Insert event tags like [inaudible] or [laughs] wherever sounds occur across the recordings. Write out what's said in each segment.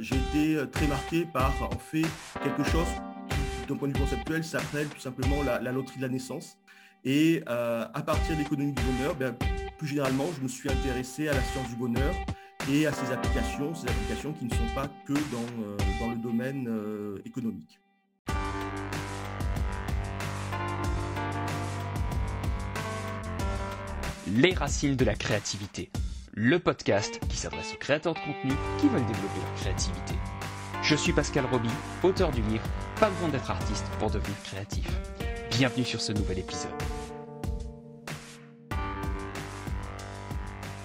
j'ai été très marqué par en fait quelque chose d'un point de vue conceptuel s'appelle tout simplement la, loterie de la naissance. Et à partir de l'économie du bonheur, ben, plus généralement, je me suis intéressé à la science du bonheur et à ses applications, ces applications qui ne sont pas que dans, dans le domaine économique. Les racines de la créativité, le podcast qui s'adresse aux créateurs de contenu qui veulent développer leur créativité. Je suis Pascal Roby, auteur du livre Pas besoin d'être artiste pour devenir créatif. Bienvenue sur ce nouvel épisode.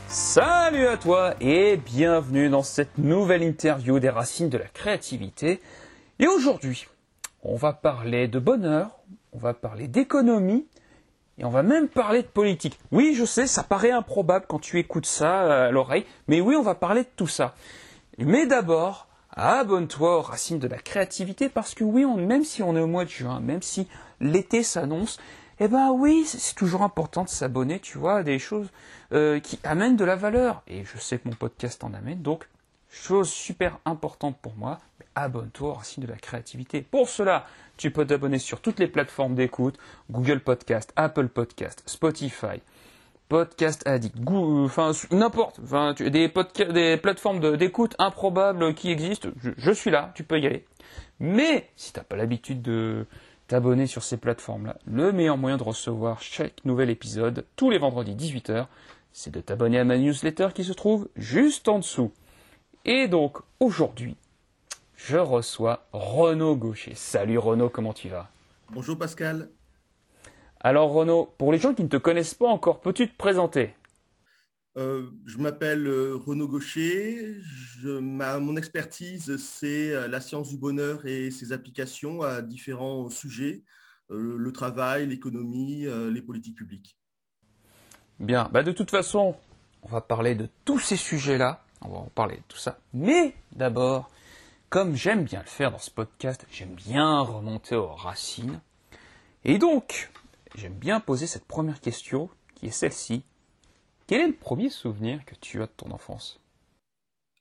Salut à toi et bienvenue dans cette nouvelle interview des racines de la créativité. Et aujourd'hui, on va parler de bonheur, on va parler d'économie et on va même parler de politique. Oui, je sais, ça paraît improbable quand tu écoutes ça euh, à l'oreille, mais oui, on va parler de tout ça. Mais d'abord, abonne-toi aux racines de la créativité parce que oui, même si on est au mois de juin, même si l'été s'annonce, eh ben oui, c'est toujours important de s'abonner, tu vois, à des choses euh, qui amènent de la valeur. Et je sais que mon podcast en amène, donc chose super importante pour moi, abonne-toi aux racines de la créativité. Pour cela, tu peux t'abonner sur toutes les plateformes d'écoute, Google Podcast, Apple Podcast, Spotify, Podcast Addict, enfin n'importe, enfin, des, des plateformes d'écoute improbables qui existent, je, suis là, tu peux y aller. Mais si tu n'as pas l'habitude de t'abonner sur ces plateformes-là, le meilleur moyen de recevoir chaque nouvel épisode, tous les vendredis 18h, c'est de t'abonner à ma newsletter qui se trouve juste en dessous. Et donc aujourd'hui, je reçois Renaud Gaucher. Salut Renaud, comment tu vas? Bonjour Pascal. Alors Renaud, pour les gens qui ne te connaissent pas encore, peux-tu te présenter? Euh, je m'appelle euh, Renaud Gaucher. mon expertise, c'est euh, la science du bonheur et ses applications à différents sujets, le travail, l'économie, les politiques publiques. Bien, bah de toute façon, on va parler de tous ces sujets-là, on va en parler de tout ça. Mais d'abord, comme j'aime bien le faire dans ce podcast, j'aime bien remonter aux racines. Et donc, j'aime bien poser cette première question, qui est celle-ci. Quel est le premier souvenir que tu as de ton enfance?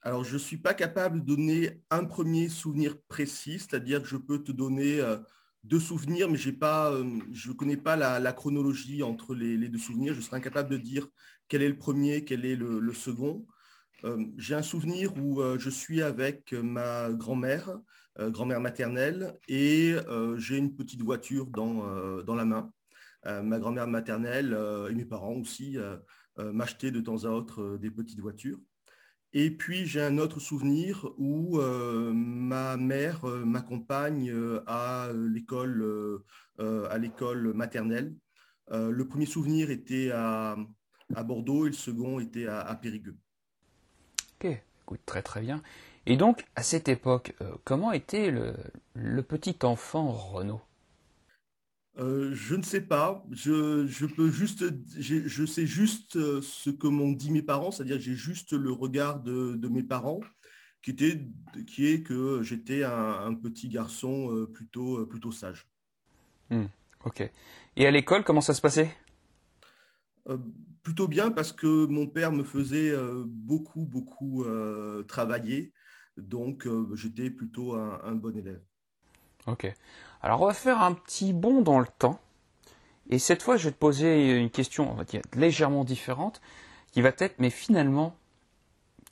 Alors, je ne suis pas capable de donner un premier souvenir précis, c'est-à-dire que je peux te donner euh, deux souvenirs, mais euh, je ne connais pas la, chronologie entre les, deux souvenirs. Je serais incapable de dire quel est le premier, quel est le second. Euh, j'ai un souvenir où euh, je suis avec ma grand-mère, euh, grand-mère maternelle, et j'ai une petite voiture dans, dans la main. ma grand-mère maternelle et mes parents aussi m'achetaient de temps à autre des petites voitures. Et puis j'ai un autre souvenir où ma mère m'accompagne à l'école à l'école maternelle. le premier souvenir était à, à, Bordeaux et le second était à, à Périgueux. Ok, écoute, très très bien. Et donc, à cette époque, euh, comment était le, petit enfant Renaud? Euh, je ne sais pas. Je, peux juste, je sais juste euh, ce que m'ont dit mes parents, c'est-à-dire j'ai juste le regard de, mes parents, qui était, qui est que j'étais un, petit garçon plutôt, plutôt sage. Hmm, ok. Et à l'école, comment ça se passait? Euh, plutôt bien parce que mon père me faisait euh, beaucoup, beaucoup euh, travailler. Donc, j'étais plutôt un, bon élève. Ok. Alors, on va faire un petit bond dans le temps. Et cette fois, je vais te poser une question, on va dire, légèrement différente, qui va être, mais finalement,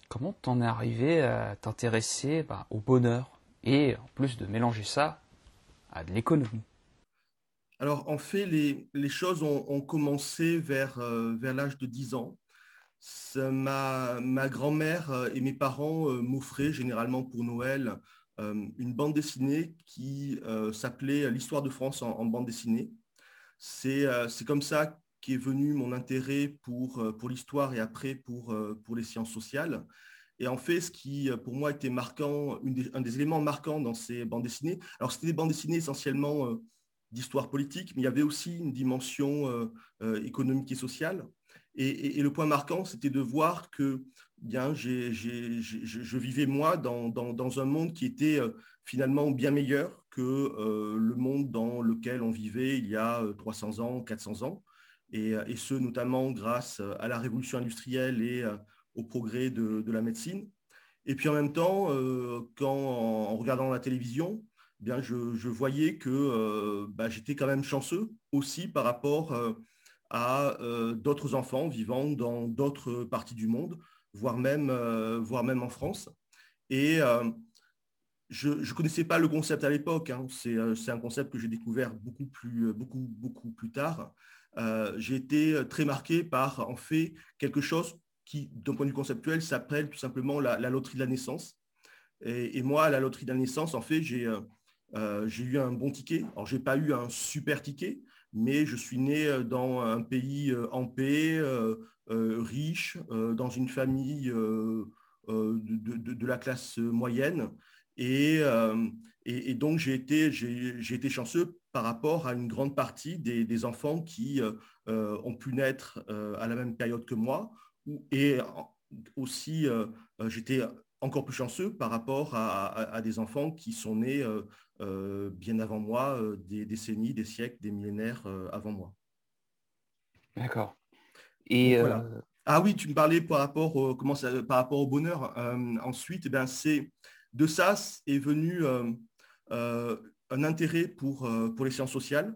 comment t'en es arrivé à t'intéresser bah, au bonheur et en plus de mélanger ça à de l'économie? Alors, en fait, les, choses ont, commencé vers, euh, l'âge de 10 ans. ma, grand-mère euh, et mes parents euh, m'offraient généralement pour Noël une bande dessinée qui s'appelait L'histoire de France en, bande dessinée. C'est comme ça qu'est venu mon intérêt pour, l'histoire et après pour, pour les sciences sociales. Et en fait, ce qui pour moi était marquant, un des éléments marquants dans ces bandes dessinées, alors c'était des bandes dessinées essentiellement d'histoire politique, mais il y avait aussi une dimension euh, euh, économique et sociale. Et, le point marquant, c'était de voir que bien, je vivais moi dans, un monde qui était euh, finalement bien meilleur que le monde dans lequel on vivait il y a 300 ans, 400 ans, et, ce notamment grâce à la révolution industrielle et au progrès de, la médecine. Et puis en même temps, quand en, regardant la télévision, bien je, voyais que bah, j'étais quand même chanceux aussi par rapport à d'autres enfants vivant dans d'autres parties du monde, voire même, voire même en France. Et je ne connaissais pas le concept à l'époque. Hein. C'est un concept que j'ai découvert beaucoup plus, beaucoup, beaucoup plus tard. j'ai été très marqué par, en fait, quelque chose qui, d'un point de vue conceptuel, s'appelle tout simplement la, loterie de la naissance. Et, moi, à la loterie de la naissance, en fait, j'ai eu un bon ticket. Alors, je n'ai pas eu un super ticket, mais je suis né dans un pays en paix, riche, dans une famille de, la classe moyenne. Euh, et, donc, j'ai été, chanceux par rapport à une grande partie des, enfants qui euh, euh, ont pu naître à la même période que moi. Et aussi, j'étais encore plus chanceux par rapport à, des enfants qui sont nés bien avant moi, des décennies, des siècles, des millénaires avant moi. D'accord. Et Ah oui, tu me parlais par rapport, au, comment ça, par rapport au bonheur. ensuite, eh c'est de ça est venu euh, euh, un intérêt pour, euh, pour les sciences sociales.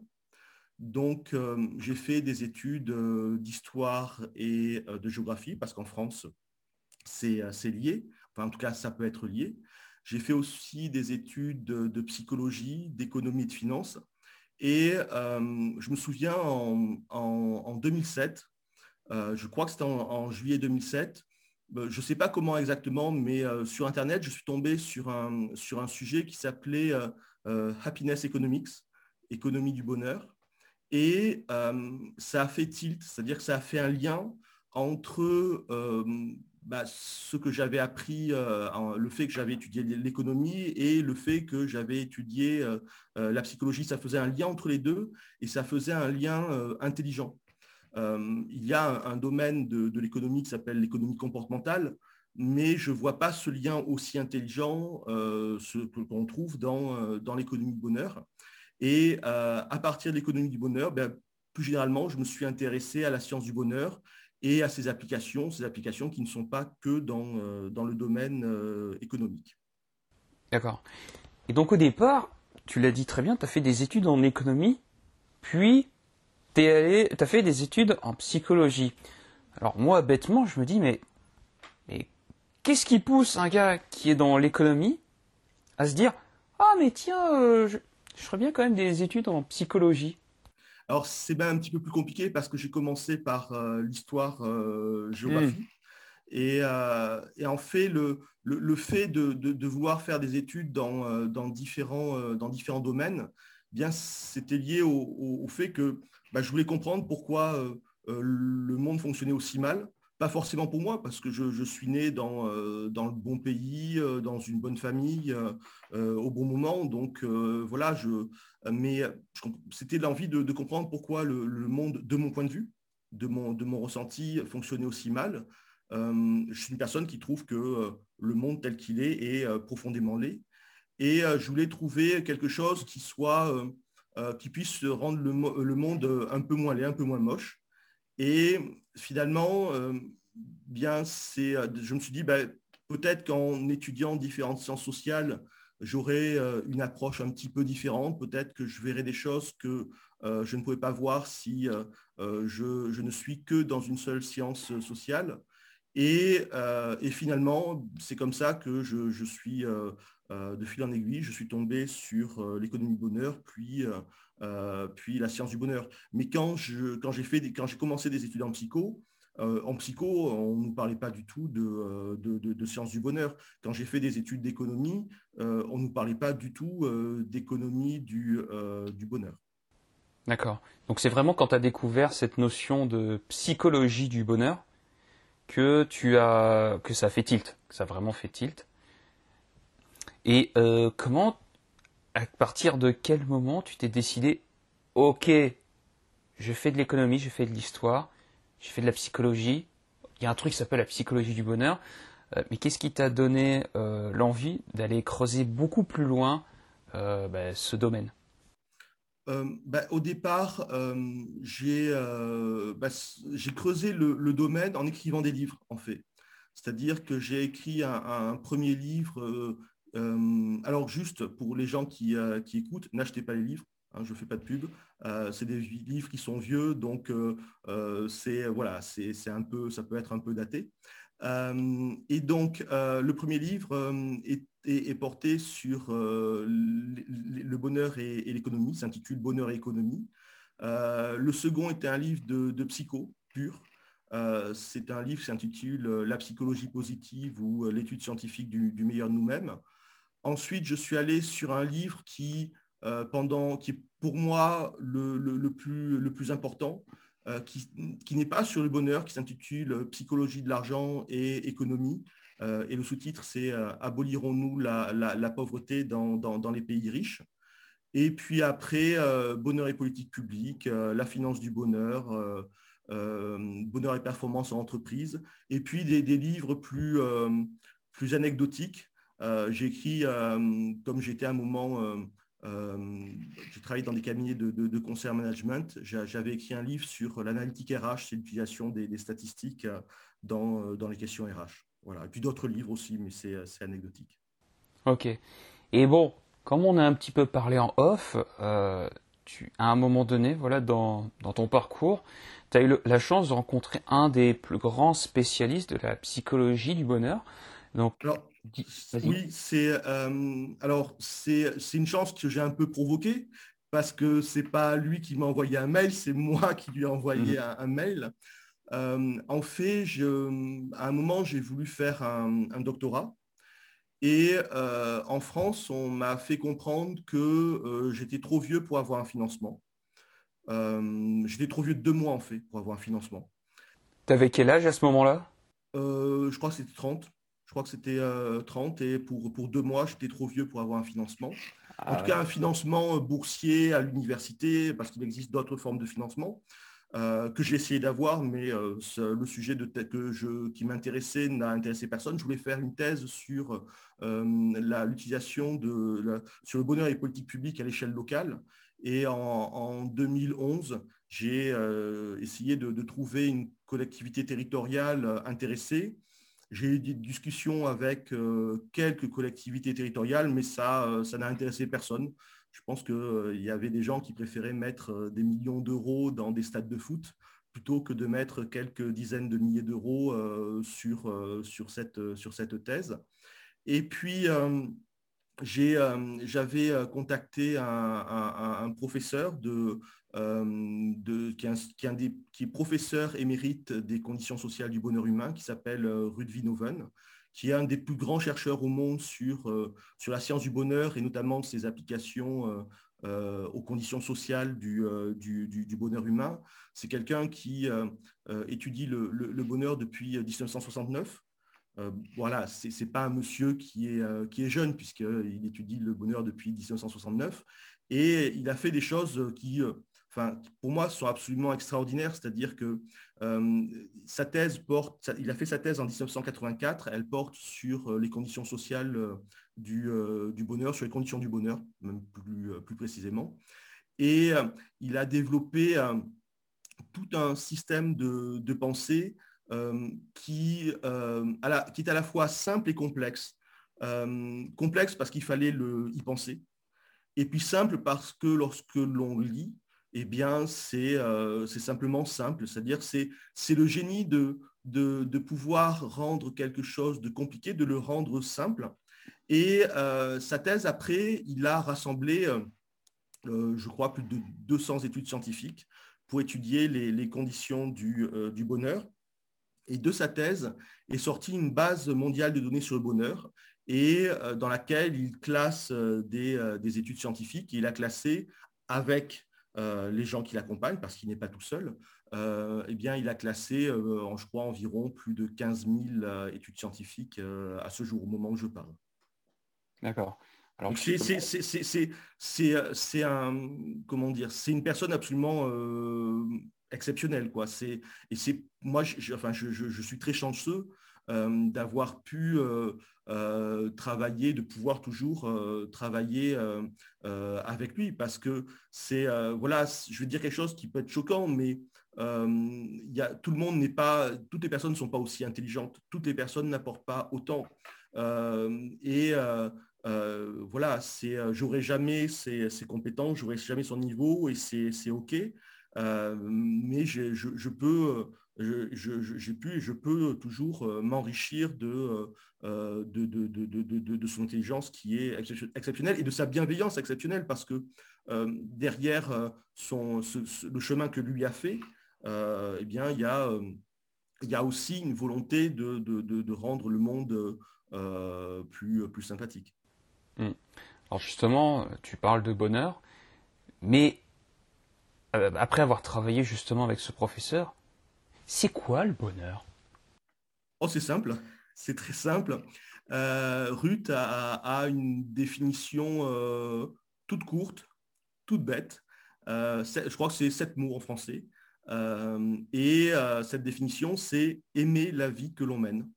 Donc, j'ai fait des études d'histoire et de géographie, parce qu'en France, c'est lié. Enfin, en tout cas, ça peut être lié. J'ai fait aussi des études de, psychologie, d'économie et de finance. Et je me souviens en, 2007, je crois que c'était en, juillet 2007, bah, je ne sais pas comment exactement, mais euh, sur Internet, je suis tombé sur un, sur un sujet qui s'appelait euh, euh, Happiness Economics, économie du bonheur. Et ça a fait tilt, c'est-à-dire que ça a fait un lien entre bah, ce que j'avais appris, le fait que j'avais étudié l'économie et le fait que j'avais étudié la psychologie. Ça faisait un lien entre les deux et ça faisait un lien intelligent. Euh, il y a un, domaine de, l'économie qui s'appelle l'économie comportementale, mais je ne vois pas ce lien aussi intelligent euh, qu'on trouve dans, euh, dans l'économie du bonheur. Et à partir de l'économie du bonheur, ben, plus généralement, je me suis intéressé à la science du bonheur et à ses applications, ces applications qui ne sont pas que dans, dans le domaine économique. D'accord. Et donc au départ, tu l'as dit très bien, tu as fait des études en économie, puis tu as fait des études en psychologie. Alors moi, bêtement, je me dis, mais, mais qu'est-ce qui pousse un gars qui est dans l'économie à se dire, ah mais tiens, euh, je, ferais bien quand même des études en psychologie alors, c'est bien un petit peu plus compliqué parce que j'ai commencé par euh, l'histoire euh, géographie. Hmm. Et, en fait, le, fait de, vouloir faire des études dans, différents, dans différents domaines, eh bien, c'était lié au, fait que bah, je voulais comprendre pourquoi euh, euh, le monde fonctionnait aussi mal. Pas forcément pour moi, parce que je, suis né dans, euh, dans, le bon pays, dans une bonne famille, au bon moment. Donc voilà, je, mais c'était l'envie de, comprendre pourquoi le, monde, de mon point de vue, de mon, de mon ressenti, fonctionnait aussi mal. je suis une personne qui trouve que le monde tel qu'il est est profondément laid. Et je voulais trouver quelque chose qui soit euh, qui puisse rendre le, monde un peu moins laid, un peu moins moche. Et finalement, euh, bien, c'est, je me suis dit, ben, peut-être qu'en étudiant différentes sciences sociales, j'aurai euh, une approche un petit peu différente. Peut-être que je verrai des choses que je ne pouvais pas voir si je, ne suis que dans une seule science sociale. Et, finalement, c'est comme ça que je suis euh, de fil en aiguille, je suis tombé sur euh, l'économie du bonheur, puis, euh, puis la science du bonheur. Mais quand j'ai quand j'ai commencé des études en psycho, en psycho, on ne nous parlait pas du tout de, de, sciences du bonheur. Quand j'ai fait des études d'économie, on ne nous parlait pas du tout d'économie du, du bonheur. D'accord. Donc c'est vraiment quand tu as découvert cette notion de psychologie du bonheur que tu as que ça fait tilt, que ça a vraiment fait tilt. Et euh, comment, à partir de quel moment tu t'es décidé, ok, je fais de l'économie, je fais de l'histoire, je fais de la psychologie, il y a un truc qui s'appelle la psychologie du bonheur, euh, mais qu'est-ce qui t'a donné euh, l'envie d'aller creuser beaucoup plus loin bah, ce domaine? Bah, au départ, j'ai bah, creusé le, le, domaine en écrivant des livres, en fait. C'est-à-dire que j'ai écrit un, premier livre. Alors juste pour les gens qui, écoutent, n'achetez pas les livres. Hein, je ne fais pas de pub. c'est des livres qui sont vieux, donc c'est voilà, c'est un peu, ça peut être un peu daté. et donc le premier livre est, porté sur le bonheur et, l'économie, s'intitule Bonheur et économie. Euh, le second était un livre de, psycho pur. Euh, c'est un livre qui s'intitule euh, La psychologie positive ou l'étude scientifique du, meilleur de nous-mêmes. Ensuite, je suis allé sur un livre qui, pendant, qui est pour moi le, plus, le plus important, qui, n'est pas sur le bonheur, qui s'intitule Psychologie de l'argent et économie. et le sous-titre, c'est Abolirons-nous la, pauvreté dans, les pays riches et puis après, euh, bonheur et politique publique, euh, la finance du bonheur, euh, bonheur et performance en entreprise, et puis des, livres plus, plus anecdotiques. J'ai écrit, comme j'étais à un moment, j'ai travaillé dans des cabinets de, de, concert management, j'avais écrit un livre sur l'analytique RH, c'est l'utilisation des, statistiques dans, dans, les questions RH. Voilà. Et puis d'autres livres aussi, mais c'est anecdotique. Ok. Et bon, comme on a un petit peu parlé en off, euh, tu, à un moment donné, voilà, dans, ton parcours, tu as eu la chance de rencontrer un des plus grands spécialistes de la psychologie du bonheur. Donc, oui, c'est euh, alors c'est une chance que j'ai un peu provoquée parce que c'est pas lui qui m'a envoyé un mail, c'est moi qui lui ai envoyé mhm. un, mail. Euh, en fait, je, à un moment, j'ai voulu faire un, un doctorat et euh, en France, on m'a fait comprendre que euh, j'étais trop vieux pour avoir un financement. J'étais trop vieux de deux mois en fait pour avoir un financement. Tu avais quel âge à ce moment-là? Je crois que c'était 30. Je crois que c'était 30 et pour, pour deux mois, j'étais trop vieux pour avoir un financement. en ah tout cas, un financement boursier à l'université, parce qu'il existe d'autres formes de financement. Euh, que j'ai essayé d'avoir, mais euh, le sujet de que je, qui m'intéressait n'a intéressé personne. Je voulais faire une thèse sur euh, l'utilisation de sur le bonheur et les politiques publiques à l'échelle locale. Et en, 2011, j'ai essayé de, trouver une collectivité territoriale intéressée. J'ai eu des discussions avec quelques collectivités territoriales, mais ça, ça n'a intéressé personne je pense qu'il euh, y avait des gens qui préféraient mettre euh, des millions d'euros dans des stades de foot plutôt que de mettre quelques dizaines de milliers d'euros euh, sur, sur, cette, sur cette thèse. Et puis, j'avais contacté un, professeur de, de, qui, est professeur émérite des conditions sociales du bonheur humain, qui s'appelle Ruud Vinoven, qui est un des plus grands chercheurs au monde sur, euh, sur la science du bonheur et notamment ses applications euh, euh, aux conditions sociales du, du, bonheur humain. C'est quelqu'un qui étudie le, le, bonheur depuis 1969. voilà, ce n'est pas un monsieur qui est, qui est jeune puisqu'il étudie le bonheur depuis 1969. Et il a fait des choses qui pour moi, sont absolument extraordinaires. C'est-à-dire que euh, sa thèse porte, il a fait sa thèse en 1984, elle porte sur euh, les conditions sociales euh, du, bonheur, sur les conditions du bonheur, même plus, précisément. Et il a développé tout un système de, pensée qui, est à la fois simple et complexe. complexe parce qu'il fallait y penser, et puis simple parce que lorsque l'on lit, eh bien, euh, c'est simplement simple. C'est-à-dire, c'est le génie de, pouvoir rendre quelque chose de compliqué, de le rendre simple. Et euh, sa thèse, après, il a rassemblé, euh, je crois, plus de 200 études scientifiques pour étudier les, conditions du, bonheur. Et de sa thèse est sortie une base mondiale de données sur le bonheur et dans laquelle il classe des, des études scientifiques. il a classé avec euh, les gens qui l'accompagnent, parce qu'il n'est pas tout seul, euh, eh bien, il a classé, euh, en, je crois, environ plus de 15 000 études scientifiques à ce jour, au moment où je parle. D'accord. C'est un, comment dire, c'est une personne absolument exceptionnelle, quoi. Et c'est moi, je, enfin, je, je, suis très chanceux d'avoir pu euh, travailler, de pouvoir toujours euh, travailler euh, avec lui, parce que c'est, voilà, je vais dire quelque chose qui peut être choquant, mais y a, tout le monde n'est pas, toutes les personnes ne sont pas aussi intelligentes, toutes les personnes n'apportent pas autant. et voilà, c'est, j'aurai jamais ses, compétences, j'aurai jamais son niveau et c'est, OK. mais je, je, peux j'ai pu et je peux toujours m'enrichir de, son intelligence qui est exceptionnelle et de sa bienveillance exceptionnelle parce que derrière son, le chemin que lui a fait, eh bien, il y a, aussi une volonté de, rendre le monde plus, plus sympathique. Mmh. Alors justement, tu parles de bonheur, mais après avoir travaillé justement avec ce professeur, c'est quoi le bonheur? Oh, c'est simple, c'est très simple. Euh, Ruth a, une définition euh, toute courte, toute bête. Euh, je crois que c'est sept mots en français. et cette définition, c'est aimer la vie que l'on mène.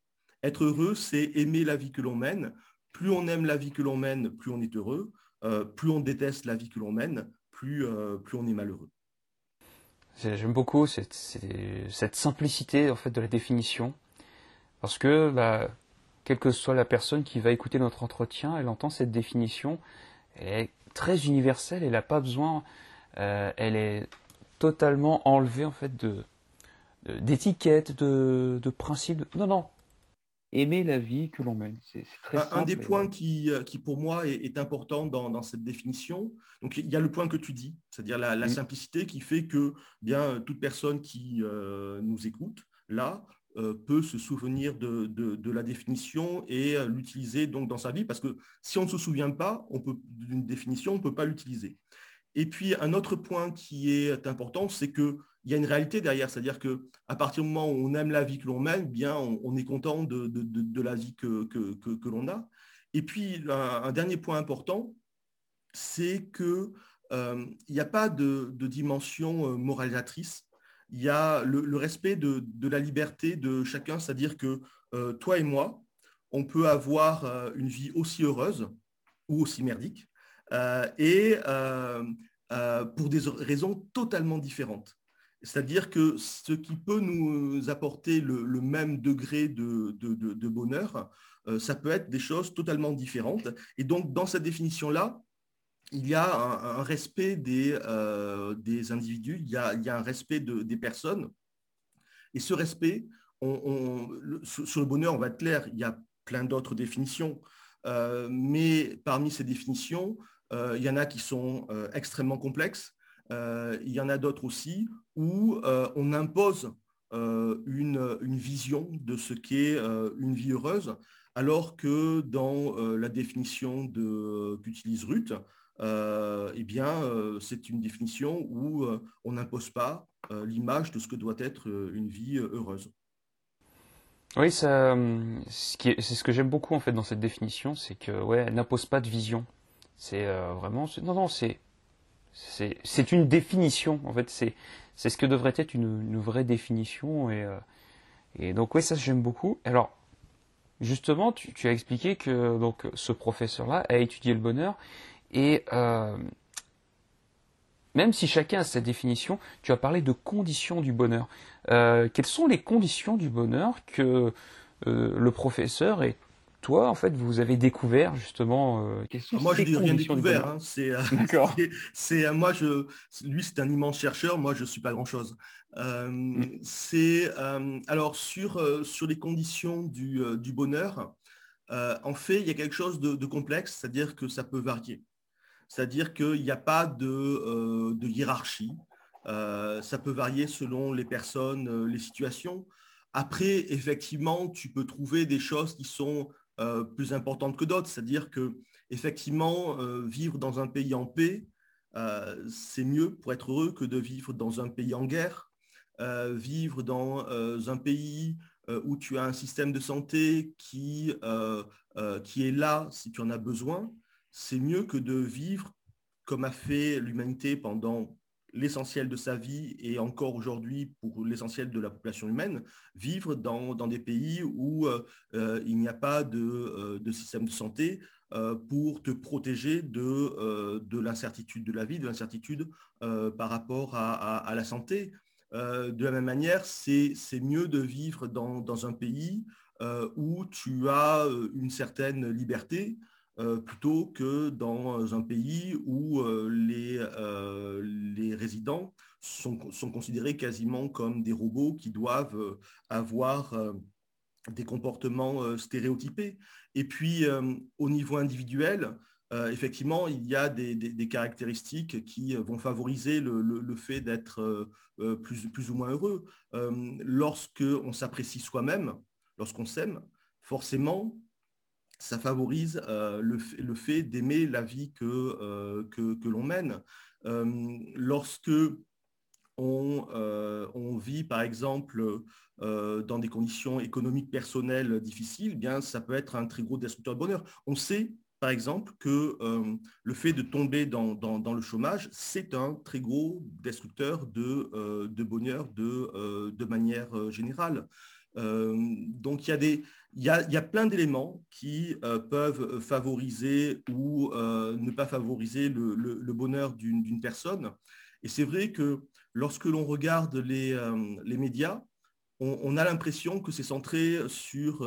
Être heureux, c'est aimer la vie que l'on mène. Plus on aime la vie que l'on mène, plus on est heureux. plus on déteste la vie que l'on mène, plus, plus on est malheureux. J'aime beaucoup cette, simplicité en fait de la définition, parce que bah, quelle que soit la personne qui va écouter notre entretien, elle entend cette définition, elle est très universelle, elle n'a pas besoin, euh, elle est totalement enlevée en fait de d'étiquettes, de, de principes. Non, non, aimer la vie que l'on mène. C'est très un, un des points qui, euh, qui, pour moi, est, important dans, cette définition. Donc, il y a le point que tu dis, c'est-à-dire la, mm. simplicité qui fait que bien toute personne qui euh, nous écoute là euh, peut se souvenir de, de, la définition et l'utiliser donc dans sa vie, parce que si on ne se souvient pas d'une définition, on ne peut pas l'utiliser. Et puis, un autre point qui est important, c'est qu'il y a une réalité derrière. C'est-à-dire qu'à partir du moment où on aime la vie que l'on mène, bien, on, est content de, la vie que, que, l'on a. Et puis, un, dernier point important, c'est qu'il euh, n'y a pas de, dimension euh, moralisatrice. Il y a le, respect de, la liberté de chacun, c'est-à-dire que euh, toi et moi, on peut avoir une vie aussi heureuse ou aussi merdique, euh, et euh, euh, pour des raisons totalement différentes. C'est-à-dire que ce qui peut nous apporter le, même degré de, bonheur, ça peut être des choses totalement différentes. Et donc, dans cette définition-là, il y a un, respect des, des, individus, il y a, un respect des personnes. Et ce respect, sur le bonheur, on va être clair, il y a plein d'autres définitions. mais parmi ces définitions, euh, il y en a qui sont euh, extrêmement complexes. Euh, il y en a d'autres aussi où on impose une, vision de ce qu'est une vie heureuse, alors que dans la définition qu'utilise Ruth, eh bien, c'est une définition où on n'impose pas l'image de ce que doit être une vie heureuse. Oui, c'est ce que j'aime beaucoup en fait dans cette définition, c'est que ouais, elle n'impose pas de vision. C'est euh, vraiment, non, non, c'est, c'est une définition. En fait, c'est, ce que devrait être une, vraie définition. Et, euh, donc, oui, ça, j'aime beaucoup. Alors, justement, tu, as expliqué que donc ce professeur-là a étudié le bonheur et euh, même si chacun a sa définition, tu as parlé de conditions du bonheur. Euh, quelles sont les conditions du bonheur que le professeur et toi, en fait, vous avez découvert justement. Euh, moi, je n'ai rien découvert. Hein. c'est, euh, [laughs] c'est, euh, moi, je, lui, c'est un immense chercheur. Moi, je suis pas grand-chose. Mm. C'est alors sur sur les conditions du, du bonheur. en fait, il y a quelque chose de, de complexe, c'est-à-dire que ça peut varier. C'est-à-dire qu'il n'y a pas de, de hiérarchie. ça peut varier selon les personnes, les situations. Après, effectivement, tu peux trouver des choses qui sont euh, plus importantes que d'autres. C'est-à-dire que effectivement, euh, vivre dans un pays en paix, euh, c'est mieux pour être heureux que de vivre dans un pays en guerre. vivre dans un pays où tu as un système de santé qui, qui est là si tu en as besoin, c'est mieux que de vivre comme a fait l'humanité pendant l'essentiel de sa vie et encore aujourd'hui pour l'essentiel de la population humaine, vivre dans, des pays où euh, euh, il n'y a pas de, euh, système de santé pour te protéger de, de l'incertitude de la vie, de l'incertitude par rapport à, la santé. de la même manière, c'est mieux de vivre dans, un pays où tu as une certaine liberté plutôt que dans un pays où les, les résidents sont, considérés quasiment comme des robots qui doivent avoir des comportements stéréotypés. Et puis, au niveau individuel, euh, effectivement, il y a des, caractéristiques qui vont favoriser le, fait d'être euh, plus, ou moins heureux. Euh, lorsque on s'apprécie soi-même, lorsqu'on s'aime, forcément, ça favorise le, fait d'aimer la vie que, que, l'on mène. lorsque on, vit, par exemple, dans des conditions économiques personnelles difficiles, eh bien, ça peut être un très gros destructeur de bonheur. On sait par exemple, que euh, le fait de tomber dans, le chômage, c'est un très gros destructeur de, euh, bonheur de, euh, de manière générale. Donc il y, a des, il, y a, plein d'éléments qui peuvent favoriser ou ne pas favoriser le, bonheur d'une personne. Et c'est vrai que lorsque l'on regarde les, les médias, on, a l'impression que c'est centré sur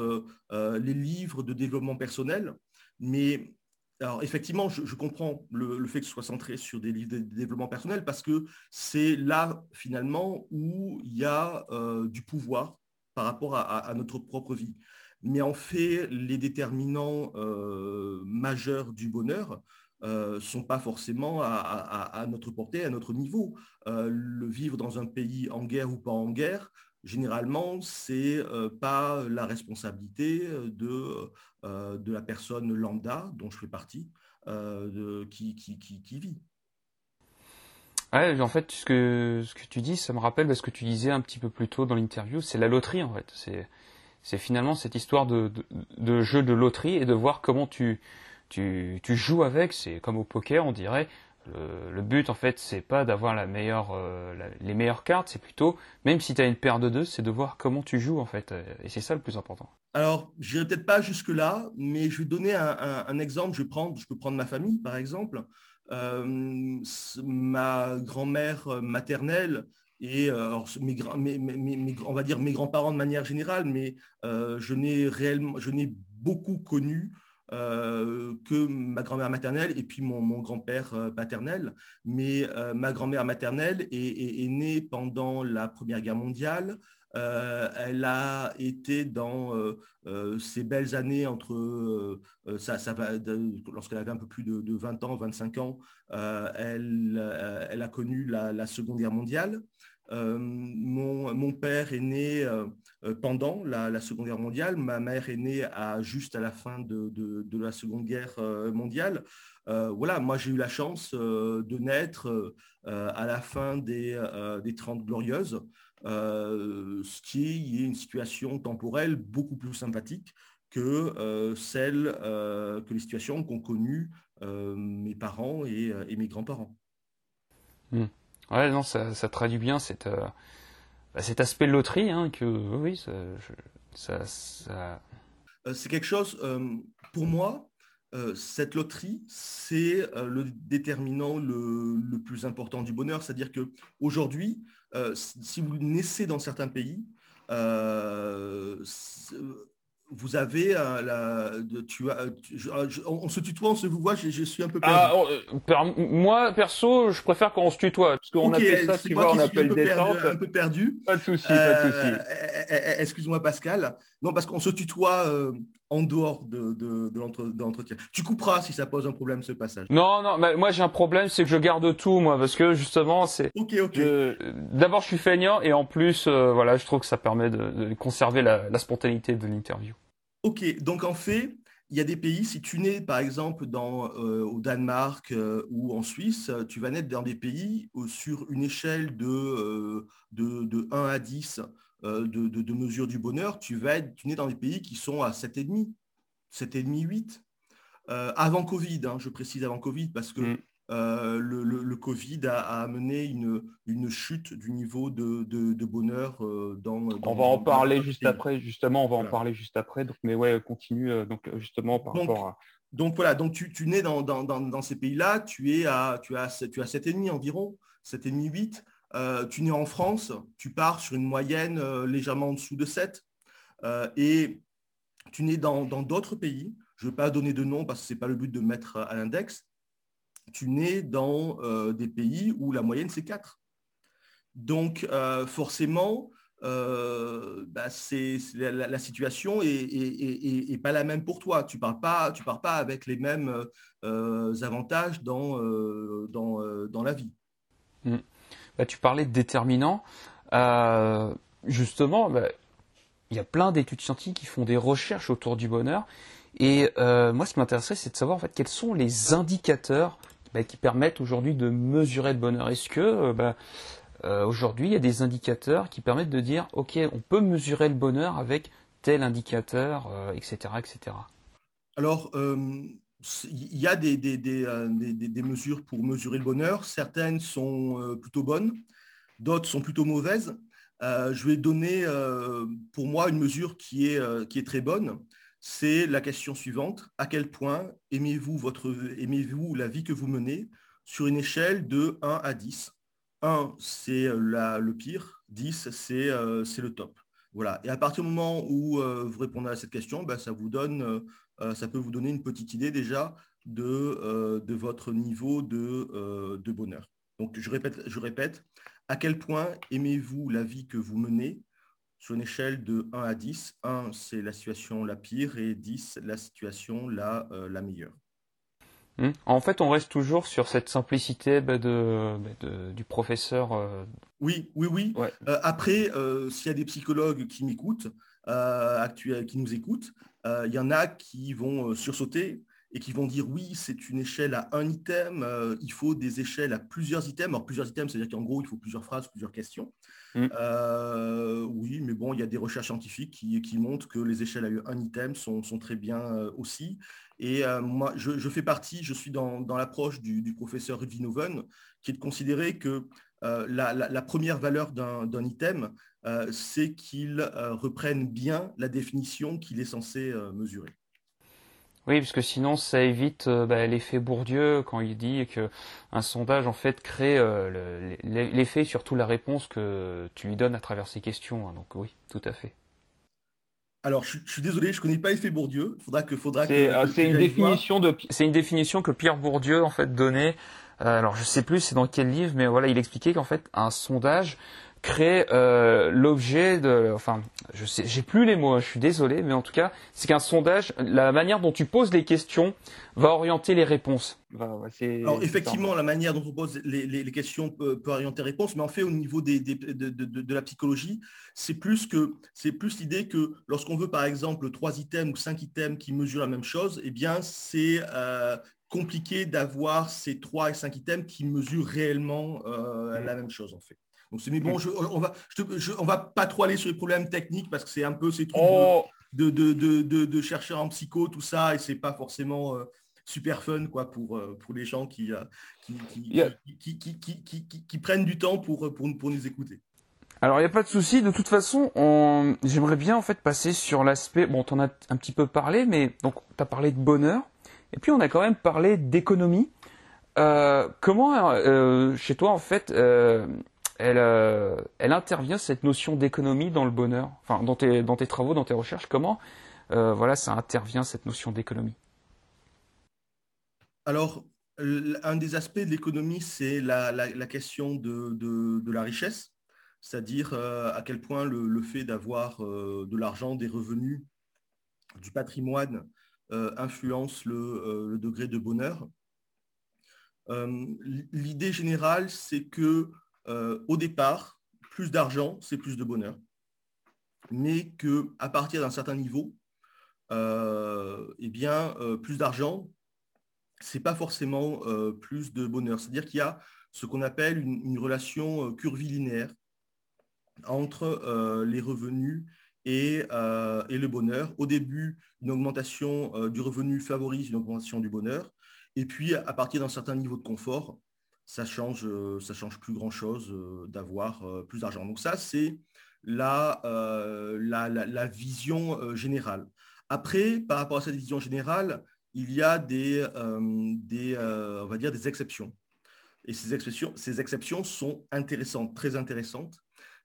les livres de développement personnel mais alors effectivement, je, comprends le, fait que ce soit centré sur des livres de développement personnel parce que c'est là finalement où il y a euh, du pouvoir par rapport à, notre propre vie. Mais en fait, les déterminants euh, majeurs du bonheur ne euh, sont pas forcément à, notre portée, à notre niveau. le vivre dans un pays en guerre ou pas en guerre, généralement, c'est euh, pas la responsabilité euh, de, euh, de la personne lambda, dont je fais partie, qui, qui, qui, vit. Ouais, en fait, ce que, ce que tu dis, ça me rappelle ce que tu disais un petit peu plus tôt dans l'interview, c'est la loterie, en fait. C'est, finalement cette histoire de, de, jeu de loterie et de voir comment tu, tu, tu joues avec. C'est comme au poker, on dirait. Le, but, en fait, c'est pas d'avoir la meilleure, euh, les meilleures cartes, c'est plutôt, même si tu as une paire de deux, c'est de voir comment tu joues, en fait. Et c'est ça le plus important. Alors, je n'irai peut-être pas jusque-là, mais je vais donner un, exemple. Je, je peux prendre ma famille, par exemple. Euh, ma grand-mère maternelle et euh, mes, on va dire mes grands-parents de manière générale, mais je n'ai réellement, beaucoup connu euh, que ma grand-mère maternelle et puis mon, grand-père euh, paternel. Mais euh, ma grand-mère maternelle est, née pendant la Première Guerre mondiale. Elle a été dans ces belles années entre ça, lorsqu'elle avait un peu plus de, 20 ans, 25 ans, elle, a connu la Seconde Guerre mondiale. Euh, mon, père est né euh, euh, pendant la, Seconde Guerre mondiale, ma mère est née juste à la fin de, la Seconde Guerre mondiale. voilà, moi j'ai eu la chance de naître à la fin des, des 30 glorieuses, ce qui est une situation temporelle beaucoup plus sympathique que celle que les situations qu'ont connues mes parents et, mes grands-parents. Hmm. Ouais, non, ça, traduit bien cette, euh, bah, cet aspect de loterie, hein, que oui, ça. ça, euh, c'est quelque chose, euh, pour moi, cette loterie, c'est le déterminant le, le, plus important du bonheur. C'est-à-dire que aujourd'hui, si vous naissez dans certains pays, vous avez euh, la, tu as, on, se tutoie, on se vous voit, je, suis un peu perdu. Ah, moi, perso, je préfère quand on se tutoie, parce qu'on appelle ça, tu vois, on appelle descente. un peu perdu. Pas de souci, pas de souci. Euh, eh, eh, eh, excuse-moi, Pascal. Non, parce qu'on se tutoie euh, en dehors de, de, de l'entretien. Tu couperas si ça pose un problème ce passage. Non, non, moi j'ai un problème, c'est que je garde tout, moi, parce que justement, c'est. Ok, ok. D'abord, je suis feignant, et en plus, voilà, je trouve que ça permet de, conserver la, la spontanéité de l'interview. Ok, donc en fait, il y a des pays, si tu nais par exemple dans, euh, au Danemark euh, ou en Suisse, tu vas naître dans des pays où, sur une échelle de, euh, de, 1 à 10 de, de, mesure du bonheur, tu vas être, tu nais dans des pays qui sont à 7,5, 7,5, 8. avant Covid, hein, je précise avant Covid, parce que mm. Euh, le, Covid a, amené une, une, chute du niveau de, de, bonheur euh, dans, On va en parler juste après, justement, on va en parler juste après. Donc, mais ouais, continue euh, donc justement par rapport à. Donc voilà, donc tu, tu nais dans, dans, dans ces pays-là, tu es à tu as tu as 7,5 environ, 7,5 8. Tu nais en France, tu pars sur une moyenne légèrement en dessous de 7. et tu nais dans d'autres pays, je ne veux pas donner de nom parce que ce n'est pas le but de mettre à l'index, tu nais dans des pays où la moyenne c'est 4. Donc forcément, euh, bah, c'est, la, situation est, pas la même pour toi. Tu ne pars, pas, tu pars pas avec les mêmes euh, avantages dans, euh, dans, la vie. Hmm. Bah, tu parlais de déterminants. justement, bah, il y a plein d'études scientifiques qui font des recherches autour du bonheur. Et moi, ce qui m'intéresserait, c'est de savoir en fait, quels sont les indicateurs qui permettent aujourd'hui de mesurer le bonheur. Est-ce que euh, aujourd'hui, il y a des indicateurs qui permettent de dire, OK, on peut mesurer le bonheur avec tel indicateur, etc., euh, etc. Alors, euh, il y a des, des, mesures pour mesurer le bonheur. Certaines sont plutôt bonnes, d'autres sont plutôt mauvaises. je vais donner pour moi une mesure qui est, très bonne. C'est la question suivante. À quel point aimez-vous, aimez-vous la vie que vous menez sur une échelle de 1 à 10 1, c'est euh, le pire, 10, euh, c'est le top. Voilà. Et à partir du moment où euh, vous répondez à cette question, ben, ça, vous donne, ça peut vous donner une petite idée déjà de, de votre niveau de, de, bonheur. Donc je répète, je répète, à quel point aimez-vous la vie que vous menez? Sur une échelle de 1 à 10 1, c'est la situation la pire et 10, la situation la, la meilleure. Hmm. En fait, on reste toujours sur cette simplicité bah, bah, du professeur. Euh. Oui, oui, oui. Euh, après, euh, s'il y a des psychologues qui m'écoutent, qui nous écoutent, il y en a qui vont sursauter et qui vont dire oui, c'est une échelle à un item, il faut des échelles à plusieurs items. Alors plusieurs items, c'est-à-dire qu'en gros, il faut plusieurs phrases, plusieurs questions. Hmm. oui, mais bon, il y a des recherches scientifiques qui, montrent que les échelles à un item sont très bien aussi. Et euh, moi, je, fais partie, je suis dans, l'approche du, professeur Vinoven, qui est de considérer que euh, la, première valeur d'un item, euh, c'est qu'il reprenne bien la définition qu'il est censé mesurer. Oui, parce que sinon ça évite bah, l'effet Bourdieu quand il dit qu'un sondage en fait crée l'effet surtout la réponse que tu lui donnes à travers ces questions. Hein. Donc oui, tout à fait. Alors, je, suis désolé, je connais pas effet Bourdieu. Faudra que, faudra c'est, euh, une définition de, c'est une définition que Pierre Bourdieu en fait donnait. Euh, alors, je sais plus c'est dans quel livre, mais voilà, il expliquait qu'en fait un sondage crée euh, l'objet de, enfin, je sais, j'ai plus les mots, hein, je suis désolé, mais en tout cas, c'est qu'un sondage, la manière dont tu poses les questions va orienter les réponses. Alors effectivement, la manière dont on pose les, questions peut, orienter les réponses, mais en fait, au niveau des, de, la psychologie, c'est plus que c'est plus l'idée que lorsqu'on veut, par exemple, trois items ou cinq items qui mesurent la même chose, eh bien, c'est euh, compliqué d'avoir ces trois et cinq items qui mesurent réellement euh, la même chose, en fait. Donc c'est mais bon, on va on va pas trop aller sur les problèmes techniques parce que c'est un peu ces trucs de, de, de, de, chercher en psycho tout ça et c'est pas forcément euh, super fun quoi pour euh, pour les gens qui euh, qui, qui, qui, qui, prennent du temps pour pour, pour nous écouter. Alors il n'y a pas de souci. De toute façon, on... j'aimerais bien en fait passer sur l'aspect. Bon, tu en as un petit peu parlé, mais donc tu as parlé de bonheur, et puis on a quand même parlé d'économie. comment chez toi en fait euh, elle, intervient cette notion d'économie dans le bonheur, enfin dans tes, dans tes travaux, dans tes recherches. Comment euh, voilà, ça intervient cette notion d'économie? Alors, un des aspects de l'économie, c'est la, question de, la richesse, c'est-à-dire euh, à quel point le, fait d'avoir de l'argent, des revenus, du patrimoine influence le, degré de bonheur. L'idée générale, c'est que euh, au départ, plus d'argent, c'est plus de bonheur. Mais qu'à partir d'un certain niveau, euh, eh bien, euh, plus d'argent, c'est pas forcément plus de bonheur. C'est-à-dire qu'il y a ce qu'on appelle une, relation curvilinéaire entre les revenus et, et, le bonheur. Au début, une augmentation du revenu favorise une augmentation du bonheur. Et puis, à partir d'un certain niveau de confort, ça change, euh, ça change plus grand chose euh, d'avoir euh, plus d'argent. Donc ça, c'est la, la, vision générale. Après, par rapport à cette vision générale, il y a des, des on va dire des exceptions. Et ces exceptions, ces exceptions sont intéressantes, très intéressantes.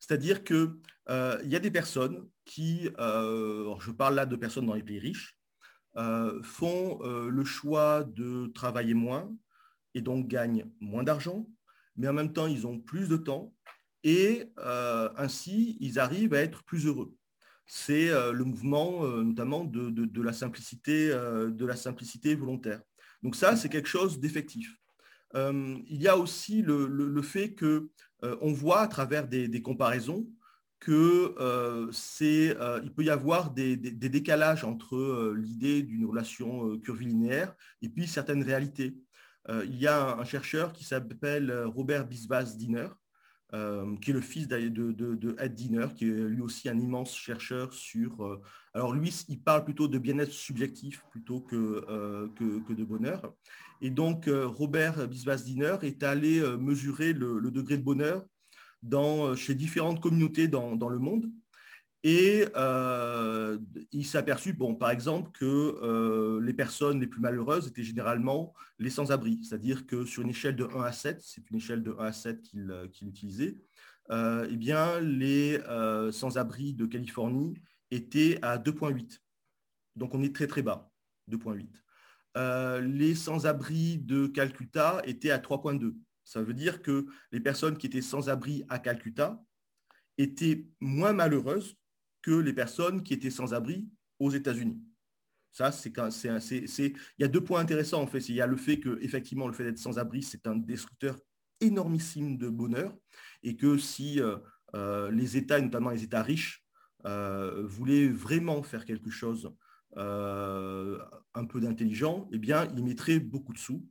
C'est-à-dire qu'il y a des personnes qui, je parle là de personnes dans les pays riches, font le choix de travailler moins et donc gagnent moins d'argent, mais en même temps, ils ont plus de temps et ainsi, ils arrivent à être plus heureux. C'est le mouvement notamment de, la simplicité, de la simplicité volontaire. Donc ça, c'est quelque chose d'effectif. il y a aussi le, fait que on voit à travers des comparaisons que euh, c'est, euh, il peut y avoir des, décalages entre euh, l'idée d'une relation curvilinéaire et puis certaines réalités. Il y a un, chercheur qui s'appelle Robert Bisbas Diner, qui est le fils de, de, Ed Diner, qui est lui aussi un immense chercheur sur... alors lui, il parle plutôt de bien-être subjectif plutôt que, de bonheur. Et donc, Robert Bisbas Diner est allé mesurer le degré de bonheur euh, chez différentes communautés dans, le monde. Et euh, il s'est aperçu, bon, par exemple, que euh, les personnes les plus malheureuses étaient généralement les sans-abri. C'est-à-dire que sur une échelle de 1 à 7, c'est une échelle de 1 à 7 qu'il utilisait, eh bien, les sans-abri de Californie étaient à 2,8. Donc on est très très bas, 2,8. les sans-abri de Calcutta étaient à 3,2. Ça veut dire que les personnes qui étaient sans abri à Calcutta étaient moins malheureuses que les personnes qui étaient sans abri aux États-Unis. Ça, c'est, il y a deux points intéressants en fait. Il y a le fait que effectivement le fait d'être sans abri, c'est un destructeur énormissime de bonheur, et que si euh, euh, les États, notamment les États riches, euh, voulaient vraiment faire quelque chose un peu d'intelligent, eh bien, ils mettraient beaucoup de sous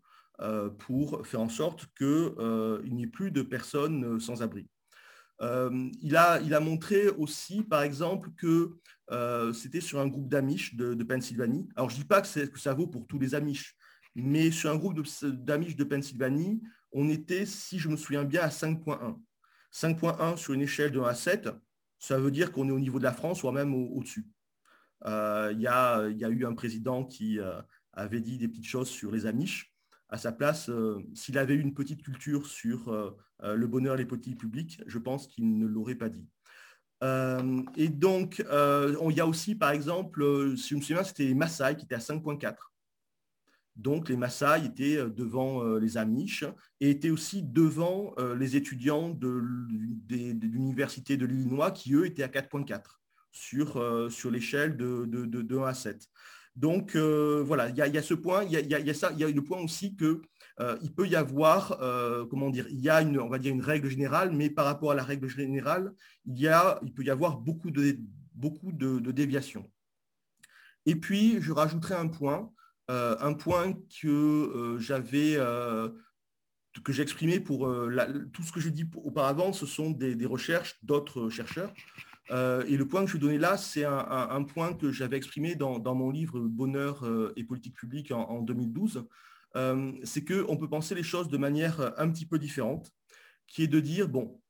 pour faire en sorte qu'il n'y ait plus de personnes sans abri. Il, a, il, a, montré aussi, par exemple, que c'était sur un groupe d'Amish de, Pennsylvanie. Alors, je ne dis pas que, ça vaut pour tous les Amish, mais sur un groupe d'Amish de, Pennsylvanie, on était, si je me souviens bien, à 5.1. 5.1 sur une échelle de 1 à 7, ça veut dire qu'on est au niveau de la France, voire même au-dessus. il, y y, a eu un président qui avait dit des petites choses sur les Amish à sa place, euh, s'il avait eu une petite culture sur euh, euh, le bonheur et les politiques publiques, je pense qu'il ne l'aurait pas dit. et donc, il y a aussi, par exemple, si je me souviens, c'était les Maasai qui étaient à 5.4. Donc, les Maasai étaient devant les Amish et étaient aussi devant les étudiants de, l'université de l'Illinois qui, eux, étaient à 4.4 sur, sur l'échelle de, de, de, 1 à 7. Donc euh, voilà, il y, a ce point, il y a, ça, il y a le point aussi que euh, il peut y avoir, euh, comment dire, il y a une, on va dire une règle générale, mais par rapport à la règle générale, il, y a, il peut y avoir beaucoup de, beaucoup de, déviations. Et puis, je rajouterai un point, un point que j'avais, que j'ai exprimé pour tout ce que je dis auparavant, ce sont des recherches d'autres chercheurs. Euh, et le point que je vais donner là, c'est un, point que j'avais exprimé dans, mon livre Bonheur euh, et politique publique en, 2012. Euh, c'est qu'on peut penser les choses de manière un petit peu différente, qui est de dire, bon,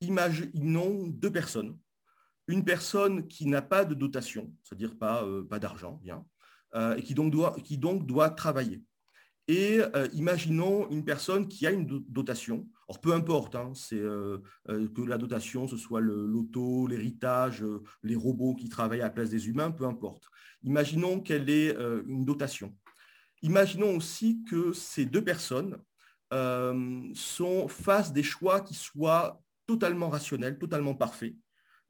imaginons deux personnes. Une personne qui n'a pas de dotation, c'est-à-dire pas, pas d'argent, bien, et qui donc doit, qui donc doit travailler. Et imaginons une personne qui a une dotation. Alors peu importe, hein, c'est euh, euh, que la dotation, ce soit l'auto, l'héritage, les robots qui travaillent à la place des humains, peu importe. Imaginons qu'elle ait une dotation. Imaginons aussi que ces deux personnes sont face des choix qui soient totalement rationnels, totalement parfaits.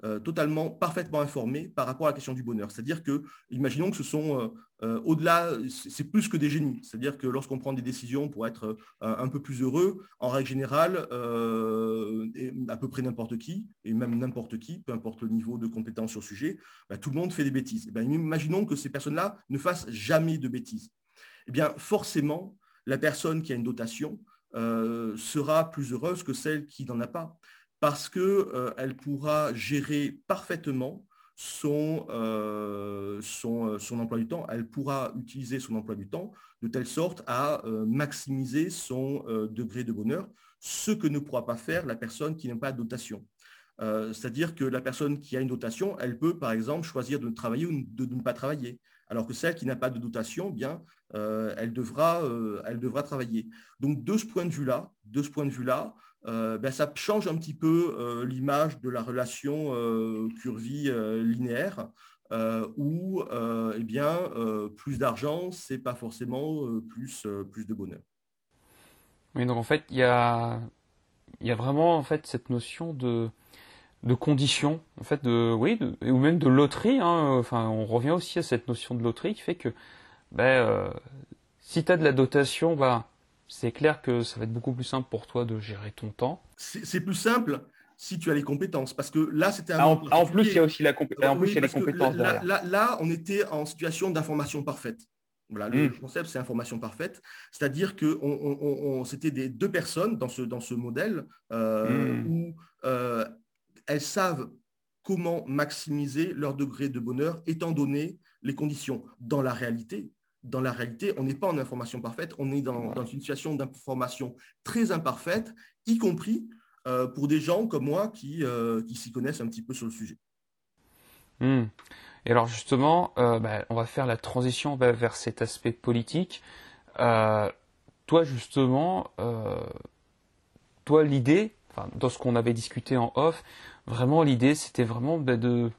Euh, totalement, parfaitement informés par rapport à la question du bonheur. C'est-à-dire que, imaginons que ce sont euh, euh, au-delà, c'est plus que des génies. C'est-à-dire que lorsqu'on prend des décisions pour être un peu plus heureux, en règle générale, à peu près n'importe qui, et même n'importe qui, peu importe le niveau de compétence sur le sujet, bah, tout le monde fait des bêtises. Eh ben, imaginons que ces personnes-là ne fassent jamais de bêtises. Eh bien, forcément, la personne qui a une dotation sera plus heureuse que celle qui n'en a pas parce qu'elle euh, pourra gérer parfaitement son, euh, euh, son, emploi du temps, elle pourra utiliser son emploi du temps de telle sorte à maximiser son degré de bonheur, ce que ne pourra pas faire la personne qui n'a pas de dotation. C'est-à-dire que la personne qui a une dotation, elle peut par exemple choisir de travailler ou de, ne pas travailler. Alors que celle qui n'a pas de dotation, bien, elle, devra, elle devra travailler. Donc de ce point de vue-là, de ce point de vue-là, ben, ça change un petit peu l'image de la relation curvie linéaire. où eh bien, plus d'argent, c'est pas forcément plus, plus de bonheur. Oui, donc en fait, il y a, y a vraiment en fait cette notion de, de en fait, de, oui, ou même de loterie. Hein, enfin, on revient aussi à cette notion de loterie qui fait que ben, euh, si tu as de la dotation, bah, c'est clair que ça va être beaucoup plus simple pour toi de gérer ton temps. C'est plus simple si tu as les compétences. Parce que là, c'était un. Ah, en, plus, il y a aussi la en plus, il y a les compétences. Là, là, là, on était en situation d'information parfaite. Voilà, le hmm. concept, c'est information parfaite. C'est-à-dire que on, c'était des deux personnes dans ce, dans ce modèle euh, hmm. où euh, elles savent comment maximiser leur degré de bonheur étant donné les conditions. Dans la réalité, dans la réalité, on n'est pas en information parfaite, on est dans, une situation d'information très imparfaite, y compris euh, pour des gens comme moi qui, qui s'y connaissent un petit peu sur le sujet. Hmm. Et alors justement, euh, bah, on va faire la transition vers cet aspect politique. Euh, toi justement, euh, toi l'idée, dans ce qu'on avait discuté en off, vraiment l'idée c'était vraiment bah, de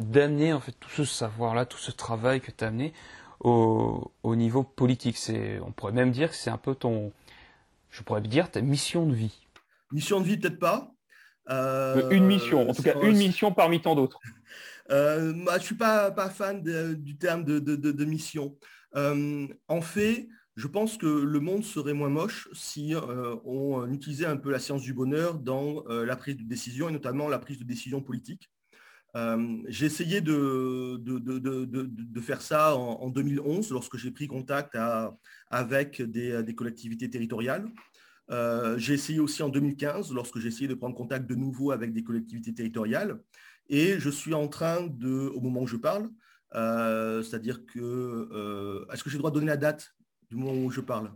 d'amener en fait tout ce savoir-là, tout ce travail que tu as amené au, au, niveau politique. C'est, on pourrait même dire que c'est un peu ton, je pourrais dire ta mission de vie. Mission de vie peut-être pas. une mission, en tout cas une mission parmi tant d'autres. Euh, moi, je ne suis pas, pas fan du terme de, mission. Euh, en fait, je pense que le monde serait moins moche si euh, on utilisait un peu la science du bonheur dans la prise de décision et notamment la prise de décision politique. J'ai essayé de, faire ça en, 2011 lorsque j'ai pris contact avec des, collectivités territoriales. j'ai essayé aussi en 2015 lorsque j'ai essayé de prendre contact de nouveau avec des collectivités territoriales. Et je suis en train de, au moment où je parle, euh, c'est-à-dire que, euh, est-ce que j'ai le droit de donner la date du moment où je parle?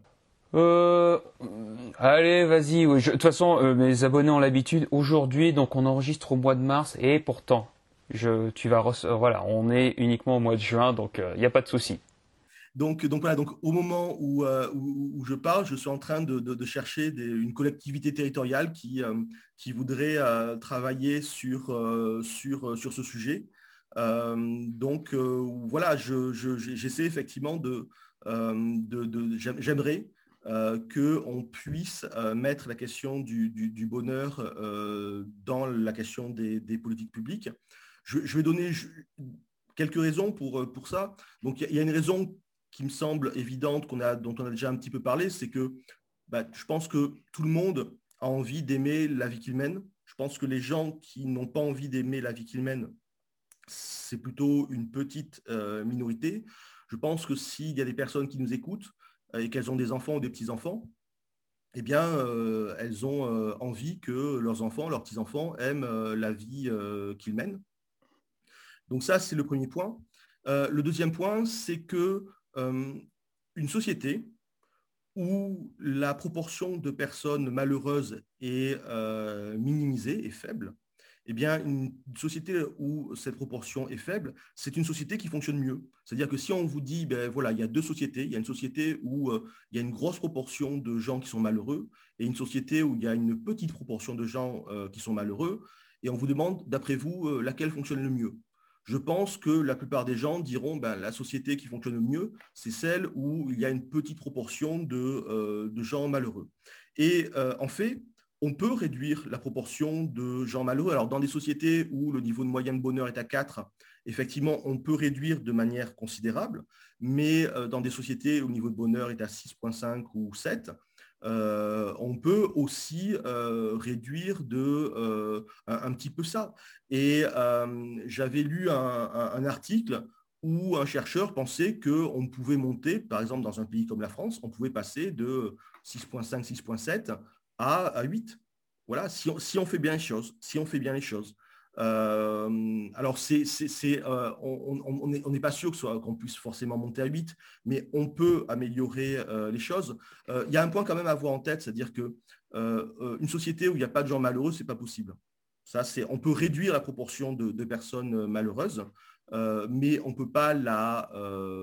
Euh, allez, vas-y. De toute façon, mes abonnés ont l'habitude. Aujourd'hui, donc on enregistre au mois de mars et pourtant, je, tu vas, voilà, on est uniquement au mois de juin, donc il n'y a pas de souci. Donc, donc voilà, donc au moment où, euh, où, je parle, je suis en train de, chercher une collectivité territoriale qui, euh, qui voudrait euh, travailler sur, sur, sur ce sujet. donc voilà, j'essaie effectivement de, de, j'aimerais qu'on puisse mettre la question du, du, bonheur dans la question des, des politiques publiques. Je, vais donner quelques raisons pour, pour ça. Donc il y, a une raison qui me semble évidente, a, dont on a déjà un petit peu parlé, c'est que bah, je pense que tout le monde a envie d'aimer la vie qu'il mène. Je pense que les gens qui n'ont pas envie d'aimer la vie qu'ils mènent, c'est plutôt une petite euh, minorité. Je pense que s'il y a des personnes qui nous écoutent euh, et qu'elles ont des enfants ou des petits-enfants, eh bien, euh, elles ont envie que leurs enfants, leurs petits-enfants aiment la vie qu'ils mènent. Donc ça, c'est le premier point. le deuxième point, c'est que euh, une société où la proportion de personnes malheureuses est euh, minimisée, et faible, eh bien, une société où cette proportion est faible, c'est une société qui fonctionne mieux. C'est-à-dire que si on vous dit, ben voilà, il y a deux sociétés, il y a une société où euh, il y a une grosse proportion de gens qui sont malheureux et une société où il y a une petite proportion de gens qui sont malheureux, et on vous demande, d'après vous, laquelle fonctionne le mieux je pense que la plupart des gens diront ben, la société qui fonctionne le mieux, c'est celle où il y a une petite proportion de, euh, gens malheureux. Et euh, en fait, on peut réduire la proportion de gens malheureux. Alors, dans des sociétés où le niveau de moyen de bonheur est à 4, effectivement, on peut réduire de manière considérable, mais euh, dans des sociétés où le niveau de bonheur est à 6,5 ou 7, euh, on peut aussi euh, réduire de, euh, un, petit peu ça. Et j'avais lu un, article où un chercheur pensait qu'on pouvait monter, par exemple dans un pays comme la France, on pouvait passer de 6.5, 6.7 à, à, 8. Voilà, si on fait bien les choses, si on fait bien les choses. Euh, alors, c'est, euh, on n'est pas sûr qu'on puisse forcément monter à 8, mais on peut améliorer euh, les choses. Il y a un point quand même à avoir en tête, c'est-à-dire que une société où il n'y a pas de gens malheureux, c'est pas possible. Ça, c'est, on peut réduire la proportion de, personnes malheureuses, mais on ne peut pas la,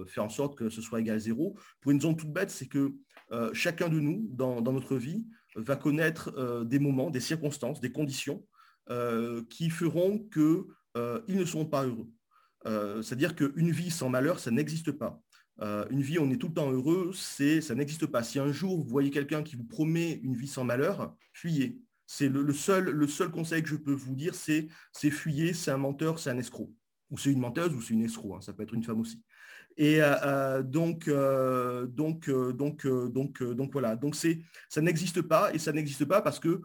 faire en sorte que ce soit égal à zéro. Pour une raison toute bête, c'est que chacun de nous, dans, notre vie, va connaître des moments, des circonstances, des conditions qui feront qu'ils ne seront pas heureux. C'est-à-dire qu'une vie sans malheur, ça n'existe pas. Euh, une vie, on est tout le temps heureux, ça n'existe pas. Si un jour vous voyez quelqu'un qui vous promet une vie sans malheur, fuyez. C'est le, seul, conseil que je peux vous dire, c'est fuyez, c'est un menteur, c'est un escroc. Ou c'est une menteuse ou c'est une escroc, hein. ça peut être une femme aussi. Et euh, euh, donc, donc, donc, donc, donc voilà. Donc c'est, ça n'existe pas et ça n'existe pas parce que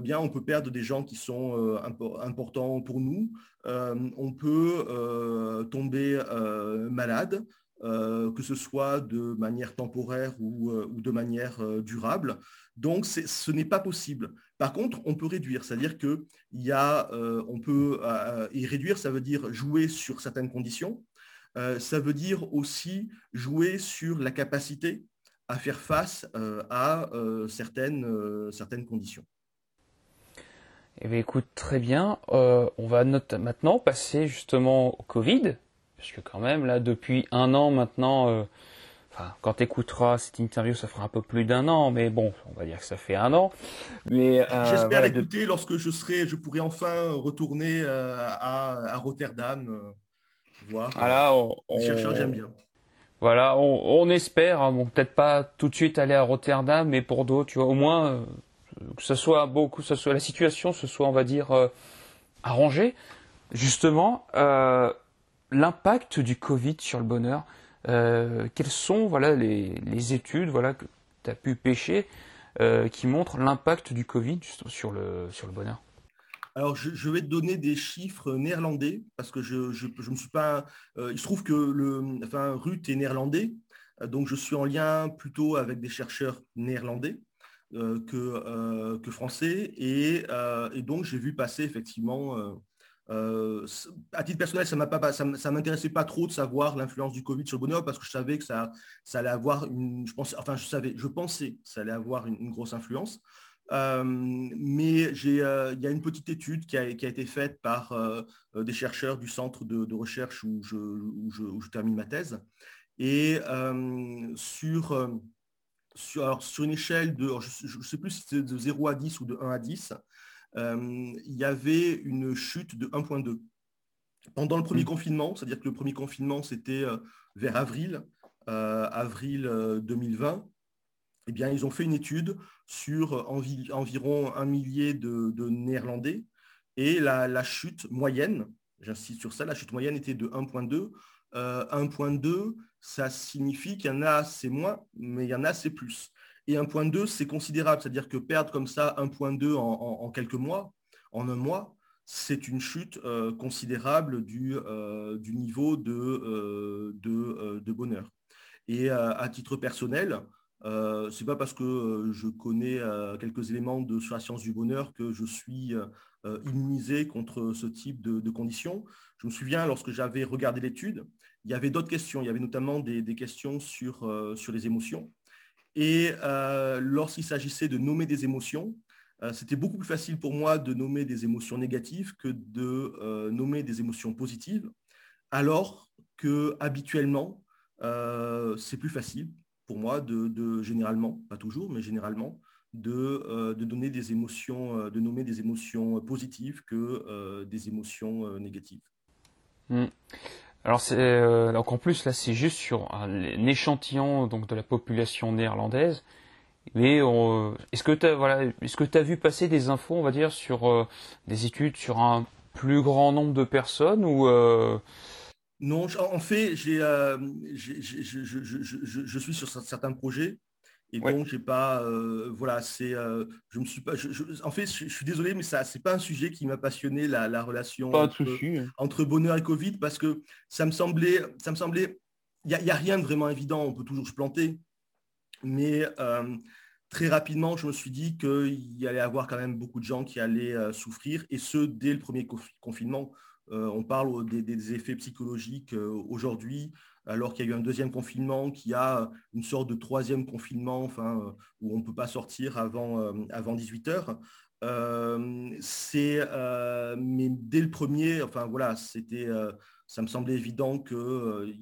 bien on peut perdre des gens qui sont importants pour nous. on peut tomber malade. Euh, que ce soit de manière temporaire ou, euh, de manière euh, durable. Donc, ce n'est pas possible. Par contre, on peut réduire, c'est-à-dire que y a, on peut y réduire, ça veut dire jouer sur certaines conditions. ça veut dire aussi jouer sur la capacité à faire face à certaines, certaines conditions. Eh bien, écoute, très bien. on va maintenant passer justement au Covid, puisque quand même, là, depuis un an maintenant, euh, enfin, quand tu écouteras cette interview, ça fera un peu plus d'un an, mais bon, on va dire que ça fait un an. Mais euh, J'espère l'écouter lorsque je serai, je pourrai enfin retourner euh, à, Rotterdam, voir. Voilà, on, j'aime bien. Voilà, on, espère, hein, bon, peut-être pas tout de suite aller à Rotterdam, mais pour d'autres, tu vois, au moins que ce soit beaucoup, que ce soit la situation, ce soit, on va dire, arrangée. Justement, l'impact du Covid sur le bonheur. Euh, quelles sont voilà, les, études voilà, que tu as pu pêcher euh, qui montrent l'impact du Covid sur le, sur le bonheur? Alors, je, vais te donner des chiffres néerlandais parce que je, je, me suis pas. Euh, il se trouve que le, enfin, Ruth est néerlandais, donc je suis en lien plutôt avec des chercheurs néerlandais que, que français, et, et donc j'ai vu passer effectivement euh, à titre personnel, ça ne m'intéressait pas trop de savoir l'influence du Covid sur le bonheur parce que je savais que ça, ça allait avoir une, je pensais, enfin je savais, je pensais que ça allait avoir une, grosse influence. Euh, mais euh, il y a une petite étude qui a, été faite par des chercheurs du centre de, recherche où je, termine ma thèse. Et sur, une échelle de, je ne sais plus si c'est de 0 à 10 ou de 1 à 10, euh, il y avait une chute de 1,2. Pendant le premier mm. confinement, c'est-à-dire que le premier confinement, c'était euh, vers avril, euh, avril 2020, eh bien, ils ont fait une étude sur environ un millier de, Néerlandais et la, chute moyenne, j'insiste sur ça, la chute moyenne était de 1,2. 1,2, ça signifie qu'il y en a, c'est moins, mais il y en a, c'est plus. Et 1.2, c'est considérable. C'est-à-dire que perdre comme ça 1.2 en, en, quelques mois, en un mois, c'est une chute euh, considérable du, euh, du, niveau de, euh, bonheur. Et à titre personnel, ce n'est pas parce que je connais quelques éléments de sur la science du bonheur que je suis immunisé contre ce type de, conditions. Je me souviens, lorsque j'avais regardé l'étude, il y avait d'autres questions. Il y avait notamment des, questions sur les émotions. Et euh, lorsqu'il s'agissait de nommer des émotions, euh, c'était beaucoup plus facile pour moi de nommer des émotions négatives que de euh, nommer des émotions positives, alors que habituellement, c'est plus facile pour moi de, généralement, pas toujours, mais généralement, de, donner des émotions, de nommer des émotions positives que des émotions négatives. Hmm. Alors euh, donc en plus là c'est juste sur un, échantillon donc de la population néerlandaise. Mais euh, est-ce que tu voilà est-ce que as vu passer des infos on va dire sur euh, des études sur un plus grand nombre de personnes ou Non, en fait, j'ai, je, je, suis sur certains projets et donc, j'ai pas, euh, voilà, c'est, euh, je me suis pas, en fait, je, suis désolé, mais ça, c'est pas un sujet qui m'a passionné la, relation entre, bonheur et Covid parce que ça me semblait, ça me semblait, il n'y a, rien de vraiment évident, on peut toujours se planter, mais euh, très rapidement, je me suis dit qu'il y allait y avoir quand même beaucoup de gens qui allaient souffrir, et ce dès le premier confinement. on parle des, des effets psychologiques aujourd'hui alors qu'il y a eu un deuxième confinement, qui a une sorte de troisième confinement, enfin, euh, où on ne peut pas sortir avant, euh, avant 18 heures. mais dès le premier, enfin voilà, ça me semblait évident que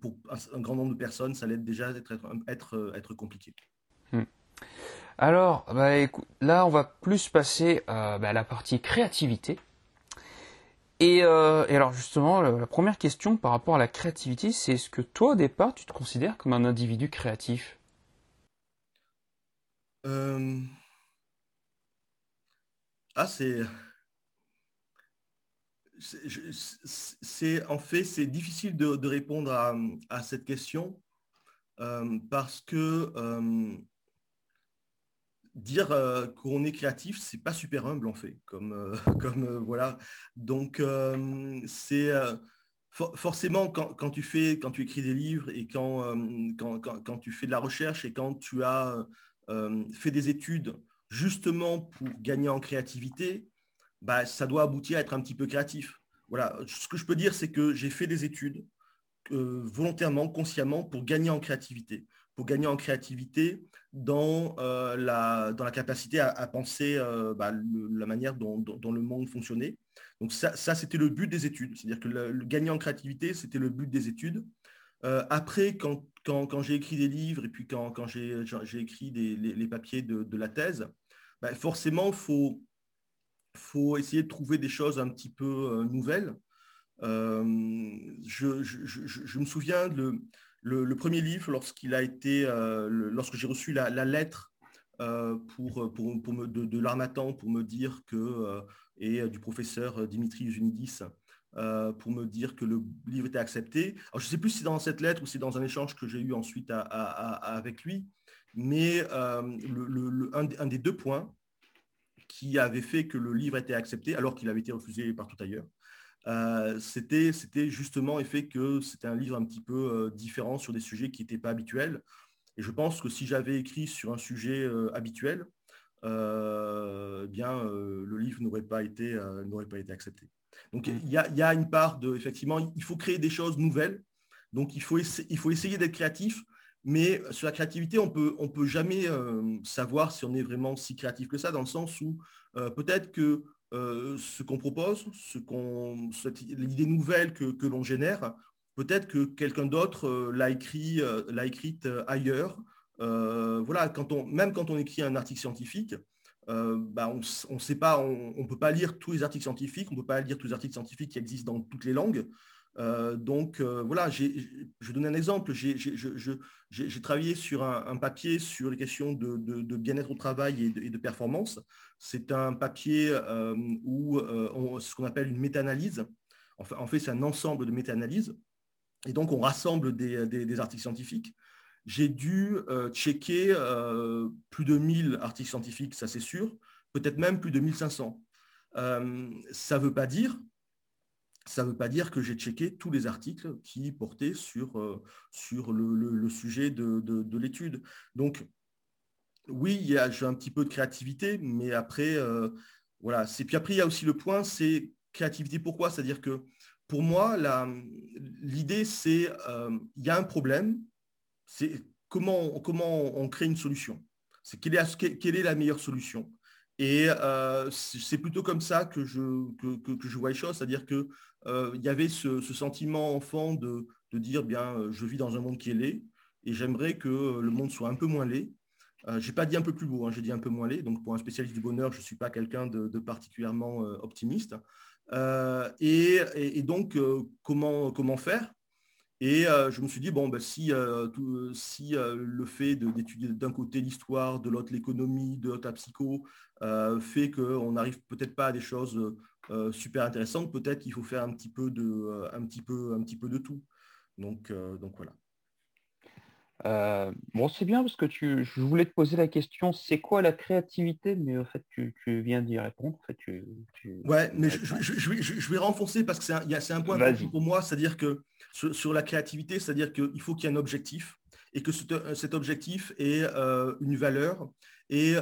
pour un, grand nombre de personnes, ça allait déjà être, être, être compliqué. Hmm. Alors, bah, là, on va plus passer bah, à la partie créativité. Et, alors justement, la, première question par rapport à la créativité, c'est est-ce que toi, au départ, tu te considères comme un individu créatif? Ah, c'est. C'est en fait c'est difficile de, répondre à, cette question euh, parce que euh, dire euh, qu'on est créatif c'est pas super humble en fait comme [laughs] comme voilà. Donc c'est forcément quand, tu fais quand tu écris des livres et quand, quand, quand tu fais de la recherche et quand tu as fait des études justement pour gagner en créativité, bah, ça doit aboutir à être un petit peu créatif. Voilà, ce que je peux dire, c'est que j'ai fait des études euh, volontairement, consciemment, pour gagner en créativité, pour gagner en créativité dans, euh, la, dans la capacité à, penser euh, bah, la manière dont, le monde fonctionnait. Donc ça, c'était le but des études. C'est-à-dire que le, gagner en créativité, c'était le but des études. après, quand, quand, j'ai écrit des livres et puis quand, quand j'ai écrit les, papiers de, de, la thèse, bah, forcément, il faut, faut essayer de trouver des choses un petit peu euh, nouvelles. Euh, je, me souviens, le, le, premier livre, euh, lorsque j'ai reçu la, lettre pour, me, de, l'Armatan pour me dire que, et du professeur Dimitri Zunidis, pour me dire que le livre était accepté. Je ne sais plus si c'est dans cette lettre ou si c'est dans un échange que j'ai eu ensuite avec lui, mais le, un, des deux points qui avait fait que le livre était accepté alors qu'il avait été refusé partout ailleurs, euh, c'était justement le fait que c'était un livre un petit peu euh, différent sur des sujets qui n'étaient pas habituels. Et je pense que si j'avais écrit sur un sujet euh, habituel, eh bien le livre n'aurait pas été n'aurait pas été accepté. Donc il y, y, a une part de effectivement, il faut créer des choses nouvelles. Donc il faut, il faut essayer d'être créatif mais sur la créativité, on peut, ne on peut jamais savoir si on est vraiment si créatif que ça, dans le sens où peut-être que euh, ce qu'on propose, ce qu'on, l'idée nouvelle que, l'on génère, peut-être que quelqu'un d'autre l'a écrit, l'a écrite ailleurs. voilà, même quand on écrit un article scientifique, bah, on ne sait pas, on ne peut pas lire tous les articles scientifiques, on ne peut pas lire tous les articles scientifiques qui existent dans toutes les langues. Euh, donc euh, voilà, je vais donner un exemple. J'ai travaillé sur un, papier sur les questions de, bien-être au travail et de, performance. C'est un papier euh, où ce qu'on appelle une méta-analyse. En fait, c'est un ensemble de méta-analyses. Et donc, on rassemble des, articles scientifiques. J'ai dû checker plus de 1000 articles scientifiques, ça c'est sûr, peut-être même plus de 1500. ça ne veut pas dire ça ne veut pas dire que j'ai checké tous les articles qui portaient sur, euh, sur le, sujet de, l'étude. Donc, oui, il y a, j'ai un petit peu de créativité, mais après, euh, voilà. C'est, puis après, il y a aussi le point, c'est créativité pourquoi? C'est-à-dire que pour moi, l'idée, c'est euh, il y a un problème, c'est comment, comment on crée une solution. C'est quelle est, quelle est la meilleure solution? Et c'est plutôt comme ça que je, que, je vois les choses, c'est-à-dire que euh, il y avait ce, sentiment enfant de, dire bien euh, je vis dans un monde qui est laid et j'aimerais que le monde soit un peu moins laid. Euh, n'ai pas dit un peu plus beau, hein, j'ai dit un peu moins laid. Donc pour un spécialiste du bonheur, je ne suis pas quelqu'un de, particulièrement optimiste. Et, donc comment, comment faire? Et je me suis dit, bon, ben, si, si le fait d'étudier d'un côté l'histoire, de l'autre l'économie, de l'autre la psycho, fait qu'on n'arrive peut-être pas à des choses euh, super intéressante, peut-être qu'il faut faire un petit peu de, euh, un petit peu, un petit peu de tout. Donc, euh, donc voilà. bon, c'est bien parce que tu, je voulais te poser la question, c'est quoi la créativité? Mais en fait, tu, viens d'y répondre. En fait, tu, Ouais, mais je, je, vais renfoncer parce que c'est un, un, point pour moi, c'est-à-dire que sur, la créativité, c'est-à-dire qu'il faut qu'il y ait un objectif et que cet objectif ait une valeur et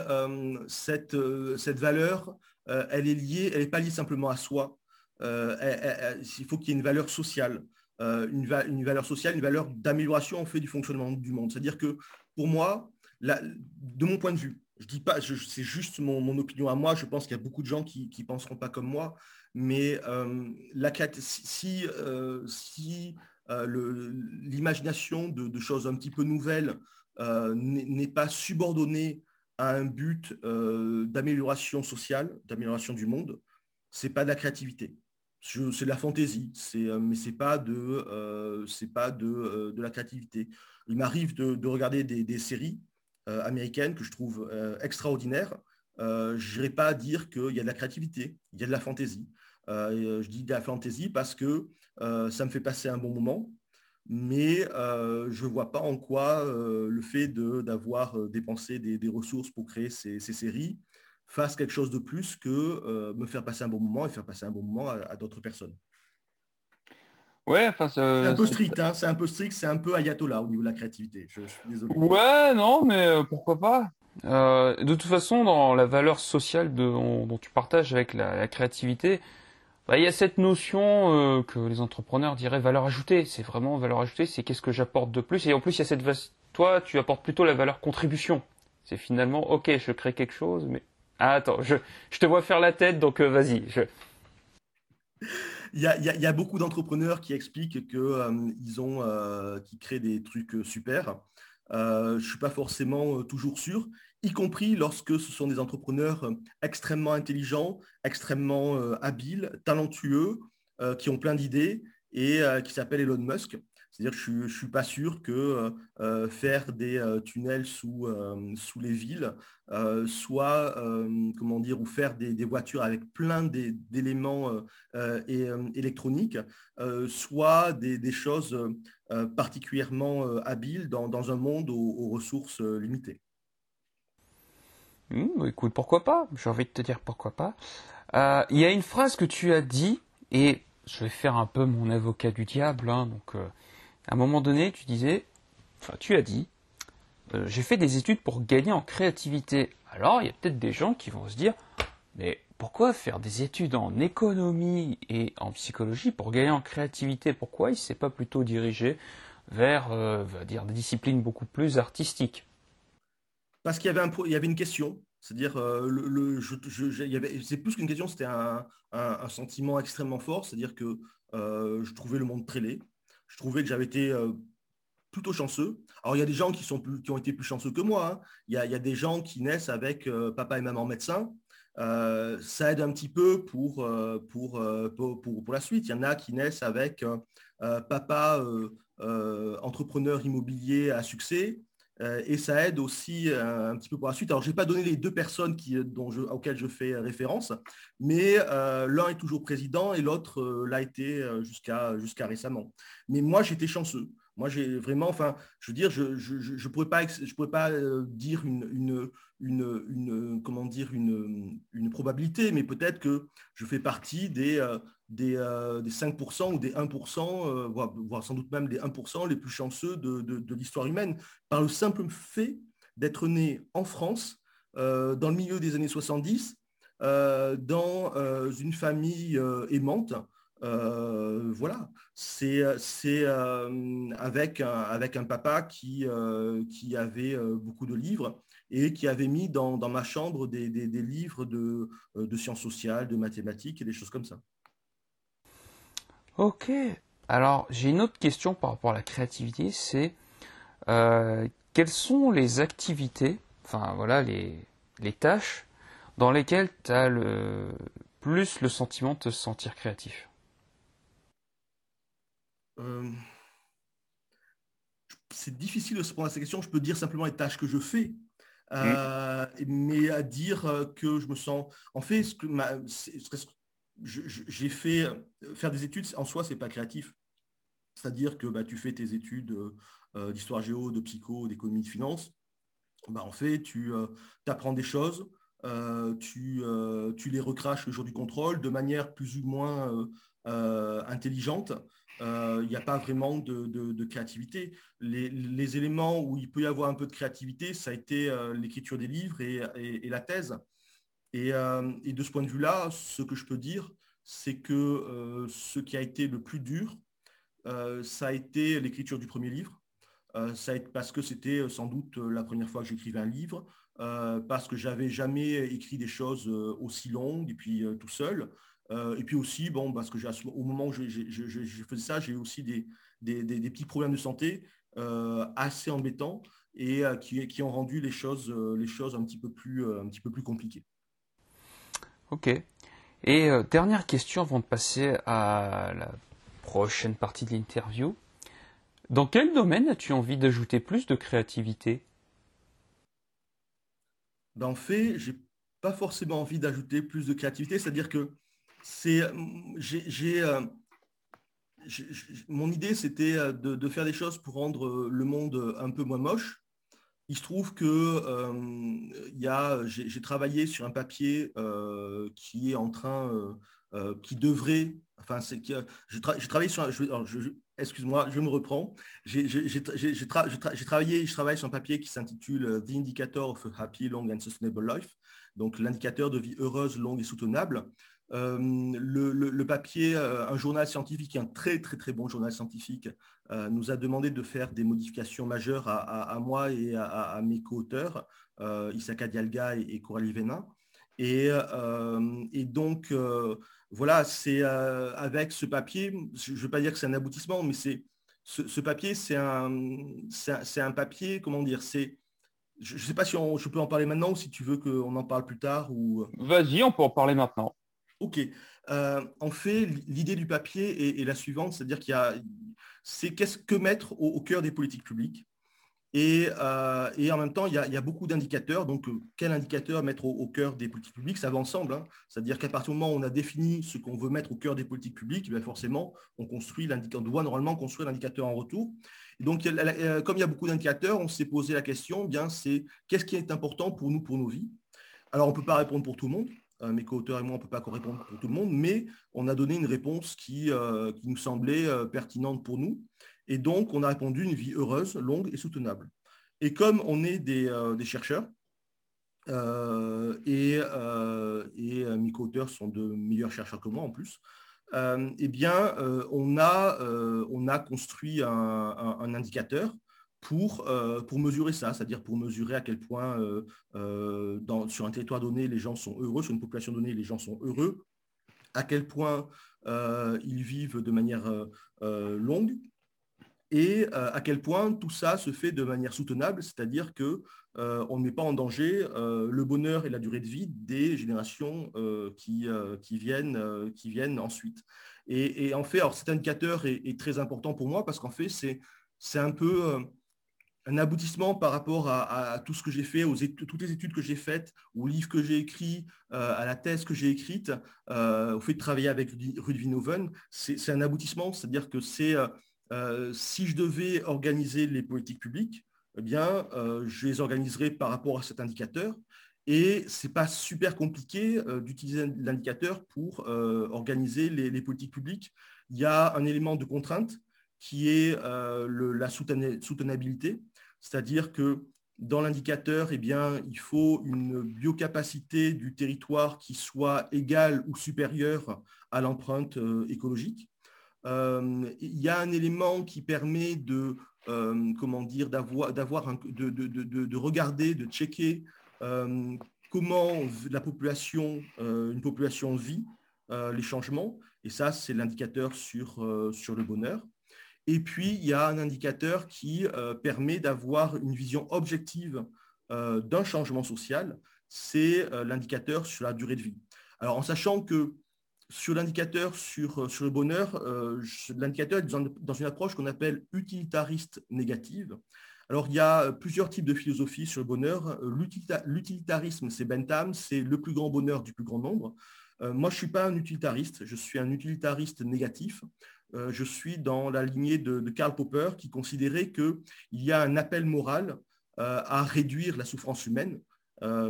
cette, cette valeur euh, elle est liée, elle n'est pas liée simplement à soi. Euh, il faut qu'il y ait une valeur sociale, euh, une, valeur sociale, une valeur d'amélioration fait du fonctionnement du monde. C'est-à-dire que pour moi, de mon point de vue, je dis pas, c'est juste mon, opinion à moi. Je pense qu'il y a beaucoup de gens qui ne penseront pas comme moi. Mais si, l'imagination de, choses un petit peu nouvelles n'est pas subordonnée un but d'amélioration sociale, d'amélioration du monde, c'est pas de la créativité c'est de la fantaisie, euh, mais c'est pas de, euh, pas de, euh, de, la créativité. Il m'arrive de, regarder des, séries américaines que je trouve extraordinaires. je n'irai pas dire qu'il y a de la créativité, il y a de la fantaisie. je dis de la fantaisie parce que ça me fait passer un bon moment, mais je ne vois pas en quoi le fait d'avoir dépensé des, ressources pour créer ces séries fasse quelque chose de plus que euh, me faire passer un bon moment et faire passer un bon moment à, d'autres personnes. Ouais, enfin, c'est un peu strict, hein, c'est un peu strict, c'est un peu ayatollah au niveau de la créativité. Je, suis désolé. Ouais, non, mais euh, pourquoi pas euh, De toute façon, dans la valeur sociale dont tu partages avec la, créativité, bah, il y a cette notion que les entrepreneurs diraient valeur ajoutée. C'est vraiment valeur ajoutée, c'est qu'est-ce que j'apporte de plus. Et en plus, il y a cette toi, tu apportes plutôt la valeur contribution. C'est finalement, ok, je crée quelque chose, mais ah, attends, je, te vois faire la tête, donc euh, vas-y. Il y, a, beaucoup d'entrepreneurs qui expliquent qu'ils euh, euh, qui créent des trucs super. je ne suis pas forcément toujours sûr, y compris lorsque ce sont des entrepreneurs extrêmement intelligents, extrêmement habiles, talentueux, qui ont plein d'idées et qui s'appellent Elon Musk. C'est-à-dire que je ne suis pas sûr que euh, euh, faire des euh, tunnels sous, sous les villes soit, comment dire, ou faire des, voitures avec plein d'éléments électroniques soit des, choses particulièrement habiles dans, un monde aux, ressources limitées. Mmh, écoute, pourquoi pas? J'ai envie de te dire pourquoi pas. Il y a une phrase que tu as dit, et je vais faire un peu mon avocat du diable, hein, donc à un moment donné, tu disais, enfin, tu as dit, euh, j'ai fait des études pour gagner en créativité. Alors, il y a peut-être des gens qui vont se dire, mais pourquoi faire des études en économie et en psychologie pour gagner en créativité? Pourquoi il ne s'est pas plutôt dirigé vers euh, dire, des disciplines beaucoup plus artistiques? Parce qu'il y avait, une question. C'est-à-dire, euh, c'est plus qu'une question, c'était un, sentiment extrêmement fort. C'est-à-dire que je trouvais le monde très laid je trouvais que j'avais été euh, plutôt chanceux. Alors, il y a des gens qui, ont été plus chanceux que moi. Hein. Il, y a, des gens qui naissent avec euh, papa et maman médecins. Euh, ça aide un petit peu pour, pour, pour, la suite. Il y en a qui naissent avec papa entrepreneur immobilier à succès. Et ça aide aussi un petit peu pour la suite. Alors, je n'ai pas donné les deux personnes je, auxquelles je fais référence, mais l'un est toujours président et l'autre l'a été jusqu'à récemment. Mais moi, j'étais chanceux. Moi, j'ai vraiment, enfin, je veux dire, je ne pourrais pas, je pourrais pas euh, dire une, une, une, comment dire, une, une probabilité, mais peut-être que je fais partie des, euh, des, euh, des 5% ou des 1%, voire, sans doute même des 1% les plus chanceux de, de, l'histoire humaine, par le simple fait d'être né en France, dans le milieu des années 70, dans une famille aimante, euh, voilà, c'est euh, avec, un, avec un papa qui, euh, qui avait beaucoup de livres et qui avait mis dans, ma chambre des, livres de, de, sciences sociales, de mathématiques et des choses comme ça. Ok. Alors, j'ai une autre question par rapport à la créativité, c'est quelles sont les activités, enfin voilà, les, les tâches dans lesquelles tu as le plus le sentiment de te sentir créatif? Euh, c'est difficile de se prendre à cette question. Je peux dire simplement les tâches que je fais. Euh, mais à dire que je me sens. En fait, ce que j'ai fait faire des études en soi, c'est pas créatif. C'est-à-dire que bah, tu fais tes études euh, d'histoire géo, de psycho, d'économie, de finance. Bah, en fait, tu apprends des choses, tu, les recraches le jour du contrôle de manière plus ou moins intelligente. Euh, il n'y a pas vraiment de, créativité. Les, éléments où il peut y avoir un peu de créativité, ça a été euh, l'écriture des livres et, la thèse. Euh, et, de ce point de vue-là, ce que je peux dire, c'est que ce qui a été le plus dur, ça a été l'écriture du premier livre. ça parce que c'était sans doute la première fois que j'écrivais un livre. parce que j'avais jamais écrit des choses aussi longues et puis tout seul. Et puis aussi, bon, parce que au moment où je, faisais ça, j'ai eu aussi des, des, petits problèmes de santé assez embêtants et qui, qui, ont rendu les choses, les choses un, petit peu plus, un petit peu plus compliquées. Ok. Et dernière question avant de passer à la prochaine partie de l'interview. Dans quel domaine as-tu envie d'ajouter plus de créativité? Ben, En fait, j'ai pas forcément envie d'ajouter plus de créativité, c'est-à-dire que c'est, j'ai, euh, mon idée, c'était euh, de, faire des choses pour rendre euh, le monde un peu moins moche. Il se trouve que j'ai, travaillé sur un papier qui est en train, qui devrait, enfin, c'est que j'ai, sur, excuse-moi, je me reprends. J'ai travaillé, je travaille sur un papier qui s'intitule euh, The Indicator of a Happy, Long and Sustainable Life, donc l'indicateur de vie heureuse, longue et soutenable. Euh, le, papier, euh, un journal scientifique, un très très très bon journal scientifique, nous a demandé de faire des modifications majeures à, moi et à, mes co-auteurs, Isaka Dialga et, et Coralie Vénin. Et, et donc, voilà, c'est euh, avec ce papier, je ne veux pas dire que c'est un aboutissement, mais c'est ce, papier, c'est un, c'est un, papier, comment dire, c'est, je ne sais pas si je peux en parler maintenant ou si tu veux qu'on en parle plus tard. ou. Vas-y, on peut en parler maintenant. Ok. Euh, en fait, l'idée du papier est, la suivante, c'est-à-dire qu'il y a, c'est qu'est-ce que mettre au cœur des politiques publiques. Euh, et, en même temps, il y a, beaucoup d'indicateurs. Donc, euh, quel indicateur mettre au, cœur des politiques publiques Ça va ensemble. Hein. C'est-à-dire qu'à partir du moment où on a défini ce qu'on veut mettre au cœur des politiques publiques, eh forcément, on, construit on doit normalement construire l'indicateur en retour. Et donc, comme il y a beaucoup d'indicateurs, on s'est posé la question, bien, c'est qu'est-ce qui est important pour nous, pour nos vies? Alors, on ne peut pas répondre pour tout le monde. Euh, mes co-auteurs et moi, on ne peut pas répondre pour tout le monde, mais on a donné une réponse qui, qui nous semblait pertinente pour nous. Et donc, on a répondu une vie heureuse, longue et soutenable. Et comme on est des, euh, chercheurs, euh, et, euh, et mes co-auteurs sont de meilleurs chercheurs que moi en plus, eh bien, on, a, on a construit un, indicateur pour, pour mesurer ça, c'est-à-dire pour mesurer à quel point dans, sur un territoire donné, les gens sont heureux, sur une population donnée, les gens sont heureux, à quel point ils vivent de manière longue, et euh, à quel point tout ça se fait de manière soutenable, c'est-à-dire que euh, on ne met pas en danger euh, le bonheur et la durée de vie des générations qui, qui, viennent, qui viennent ensuite. Et, en fait, alors cet indicateur est, très important pour moi parce qu'en fait, c'est un peu un aboutissement par rapport à, tout ce que j'ai fait, aux toutes les études que j'ai faites, aux livres que j'ai écrits, à la thèse que j'ai écrite, au fait de travailler avec Rudvinoven. C'est un aboutissement, c'est-à-dire que c'est euh, si je devais organiser les politiques publiques, eh bien, euh, je les organiserais par rapport à cet indicateur. Et ce n'est pas super compliqué euh, d'utiliser l'indicateur pour organiser les, politiques publiques. Il y a un élément de contrainte qui est la soutenabilité, c'est-à-dire que dans l'indicateur, eh il faut une biocapacité du territoire qui soit égale ou supérieure à l'empreinte écologique. Euh, il y a un élément qui permet de, euh, comment dire, d'avoir, de, de, de, regarder, de checker euh, comment la population, une population vit les changements. Et ça, c'est l'indicateur sur, sur le bonheur. Et puis, il y a un indicateur qui permet d'avoir une vision objective d'un changement social. C'est l'indicateur sur la durée de vie. Alors, en sachant que sur l'indicateur sur, euh, sur le bonheur, euh, l'indicateur est dans, une approche qu'on appelle utilitariste négative. Alors, il y a euh, plusieurs types de philosophies sur le bonheur. L'utilitarisme, c'est Bentham, c'est le plus grand bonheur du plus grand nombre. moi, je ne suis pas un utilitariste, je suis un utilitariste négatif. Je suis dans la lignée de, Karl Popper qui considérait qu'il y a un appel moral à réduire la souffrance humaine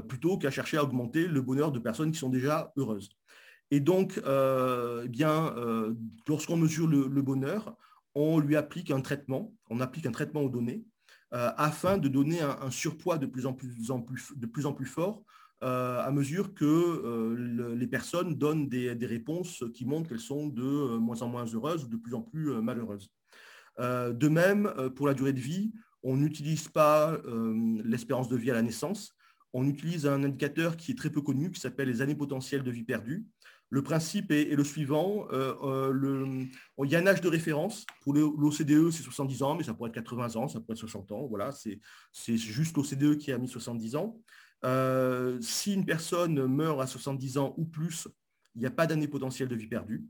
plutôt qu'à chercher à augmenter le bonheur de personnes qui sont déjà heureuses. Et donc, euh, eh bien, euh, lorsqu'on mesure le, bonheur, on lui applique un traitement, on applique un traitement aux données, euh, afin de donner un, surpoids de plus, en plus fort à mesure que les personnes donnent des, réponses qui montrent qu'elles sont de moins en moins heureuses ou de plus en plus malheureuses. de même, pour la durée de vie, on n'utilise pas l'espérance de vie à la naissance, on utilise un indicateur qui est très peu connu, qui s'appelle les années potentielles de vie perdue. Le principe est, le suivant. Euh, euh, il y a un âge de référence. Pour l'OCDE, c'est 70 ans, mais ça pourrait être 80 ans, ça pourrait être 60 ans. Voilà, c'est juste l'OCDE qui a mis 70 ans. Euh, si une personne meurt à 70 ans ou plus, il n'y a pas d'année potentielle de vie perdue.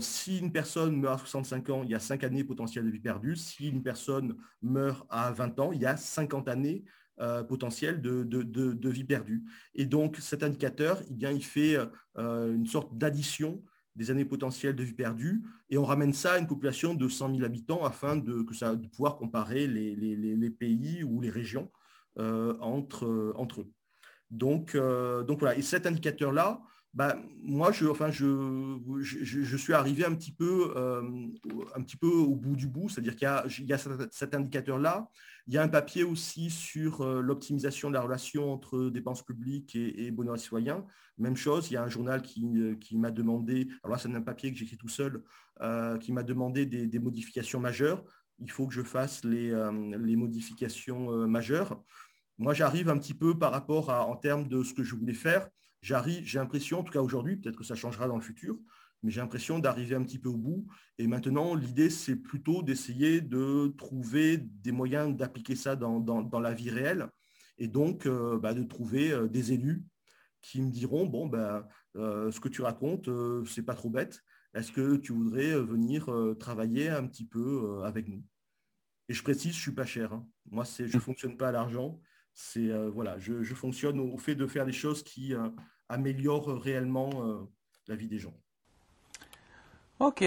si une personne meurt à 65 ans, il y a 5 années potentielles de vie perdue. Si une personne meurt à 20 ans, il y a 50 années euh, potentiel de, vie perdue. Et donc cet indicateur, eh bien, il fait euh, une sorte d'addition des années potentielles de vie perdue et on ramène ça à une population de 100 000 habitants afin de, pouvoir comparer les, pays ou les régions euh, entre, entre eux. Donc, donc voilà, et cet indicateur-là, bah, moi, je, enfin, je, je, suis arrivé un petit, peu, un petit peu au bout du bout, c'est-à-dire qu'il y a, cet indicateur-là, il y a un papier aussi sur euh, l'optimisation de la relation entre dépenses publiques et, bonheur des citoyens. Même chose, il y a un journal qui, euh, m'a demandé, alors là c'est un papier que j'écris tout seul, euh, qui m'a demandé des, modifications majeures. Il faut que je fasse les, modifications majeures. Moi, j'arrive un petit peu par rapport à, en termes de ce que je voulais faire, j'arrive, j'ai l'impression, en tout cas aujourd'hui, peut-être que ça changera dans le futur, mais j'ai l'impression d'arriver un petit peu au bout. Et maintenant, l'idée, c'est plutôt d'essayer de trouver des moyens d'appliquer ça dans, la vie réelle, et donc euh, bah, de trouver euh, des élus qui me diront, bon, bah, euh, ce que tu racontes, c'est pas trop bête. Est-ce que tu voudrais venir travailler un petit peu avec nous? Et je précise, je suis pas cher. Hein. Moi, je ne fonctionne pas à l'argent. C'est voilà, je, je, fonctionne au fait de faire des choses qui améliorent réellement la vie des gens. Ok.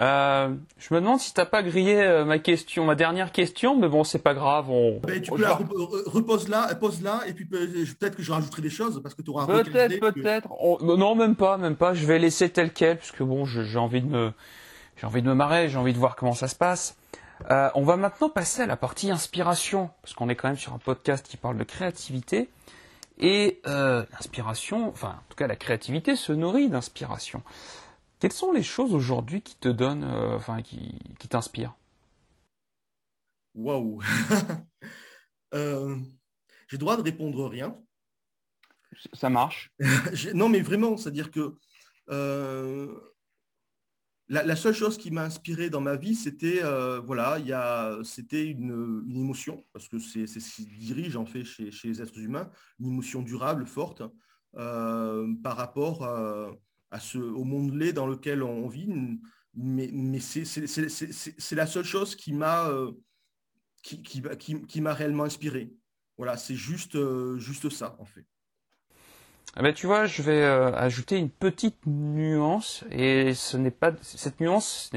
Euh, je me demande si t'as pas grillé euh, ma question, ma dernière question, mais bon, c'est pas grave. On... Ben, tu peux la repose là, pose là, et puis peut-être que je rajouterai des choses parce que tu auras un Peut-être, peut-être. Non, même pas, même pas. Je vais laisser tel quel, puisque bon, j'ai envie de me, j'ai envie de me marrer, j'ai envie de voir comment ça se passe. Euh, on va maintenant passer à la partie inspiration, parce qu'on est quand même sur un podcast qui parle de créativité. Et l'inspiration, enfin, en tout cas, la créativité se nourrit d'inspiration. Quelles sont les choses aujourd'hui qui te donnent, euh, enfin, qui, t'inspirent? Waouh [laughs] euh, J'ai le droit de répondre rien. Ça marche. [laughs] non, mais vraiment, c'est-à-dire que euh, la, seule chose qui m'a inspiré dans ma vie, c'était voilà, il c'était une, émotion, parce que c'est ce qui dirige en fait chez, les êtres humains, une émotion durable, forte, par rapport à au monde laid dans lequel on vit. Mais, mais c'est la seule chose qui m'a euh, qui, qui, qui, réellement inspiré. Voilà, c'est juste, euh, juste ça, en fait. Ah ben, tu vois, je vais euh, ajouter une petite nuance, et ce n'est pas cette nuance,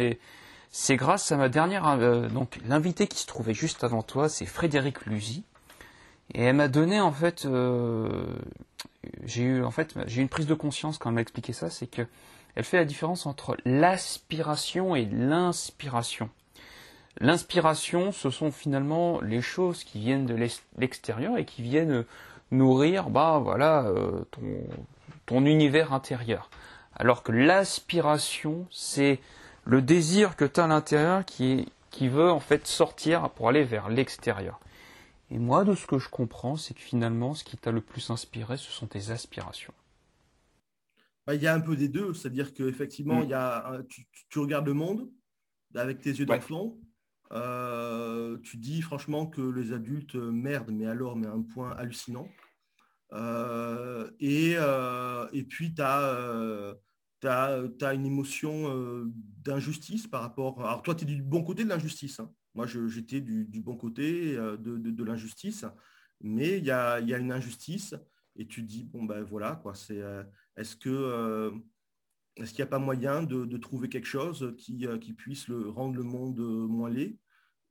c'est grâce à ma dernière, donc l'invité qui se trouvait juste avant toi, c'est Frédéric Luzy, et elle m'a donné en fait j'ai eu en fait j'ai une prise de conscience quand elle m'a expliqué ça, c'est que elle fait la différence entre l'aspiration et l'inspiration. L'inspiration, ce sont finalement les choses qui viennent de l'extérieur et qui viennent nourrir bah voilà euh, ton, ton univers intérieur. Alors que l'aspiration, c'est le désir que tu as à l'intérieur qui, qui veut en fait sortir pour aller vers l'extérieur. Et moi, de ce que je comprends, c'est que finalement, ce qui t'a le plus inspiré, ce sont tes aspirations. Bah, il y a un peu des deux, c'est-à-dire qu'effectivement, mm. il tu, tu, regardes le monde avec tes yeux d'enfant, euh, tu dis franchement que les adultes merdent, mais alors, mais un point hallucinant. Euh, et, euh, et, puis, tu as, as, une émotion d'injustice par rapport. Alors, toi, tu es du bon côté de l'injustice. Hein. Moi, j'étais du, bon côté euh, de, l'injustice, mais il y a, une injustice et tu dis, bon, ben voilà, quoi, c'est, est-ce que... Euh, est-ce qu'il n'y a pas moyen de, trouver quelque chose qui, puisse le, rendre le monde moins laid?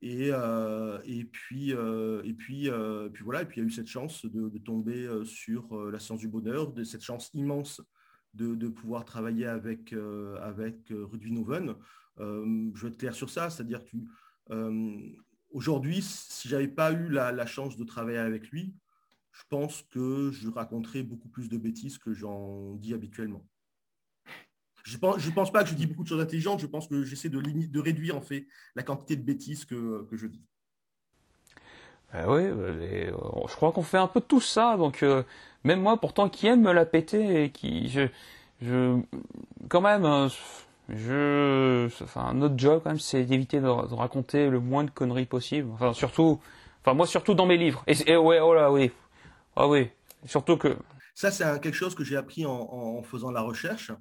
Et, et, puis, voilà, il y a eu cette chance de, tomber sur la science du bonheur, de cette chance immense de, pouvoir travailler avec, avec Rudwin je vais être clair sur ça, c'est-à-dire que euh, aujourd'hui, si j'avais pas eu la, chance de travailler avec lui, je pense que je raconterais beaucoup plus de bêtises que j'en dis habituellement. Je pense, pense pas que je dis beaucoup de choses intelligentes, je pense que j'essaie de, de réduire en fait la quantité de bêtises que, je dis. Ben oui, je crois qu'on fait un peu tout ça. Donc même moi, pourtant, qui aime me la péter et qui, je, je, quand même, je, enfin, notre job quand même, c'est d'éviter de, raconter le moins de conneries possible. Enfin, surtout, enfin moi surtout dans mes livres. Et, ouais, oh là, oui, ah oui, surtout que. Ça, c'est quelque chose que j'ai appris en, faisant la recherche.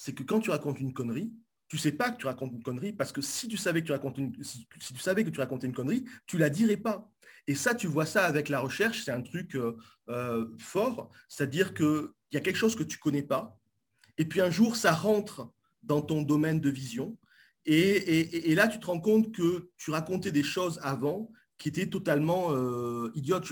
C'est que quand tu racontes une connerie, tu sais pas que tu racontes une connerie parce que si tu savais que tu racontais une, si, tu savais racontais une connerie, tu la dirais pas. Et ça, tu vois ça avec la recherche, c'est un truc euh, euh, fort, c'est-à-dire qu'il y a quelque chose que tu connais pas, et puis un jour, ça rentre dans ton domaine de vision. Et, là, tu te rends compte que tu racontais des choses avant qui étaient totalement euh, idiotes.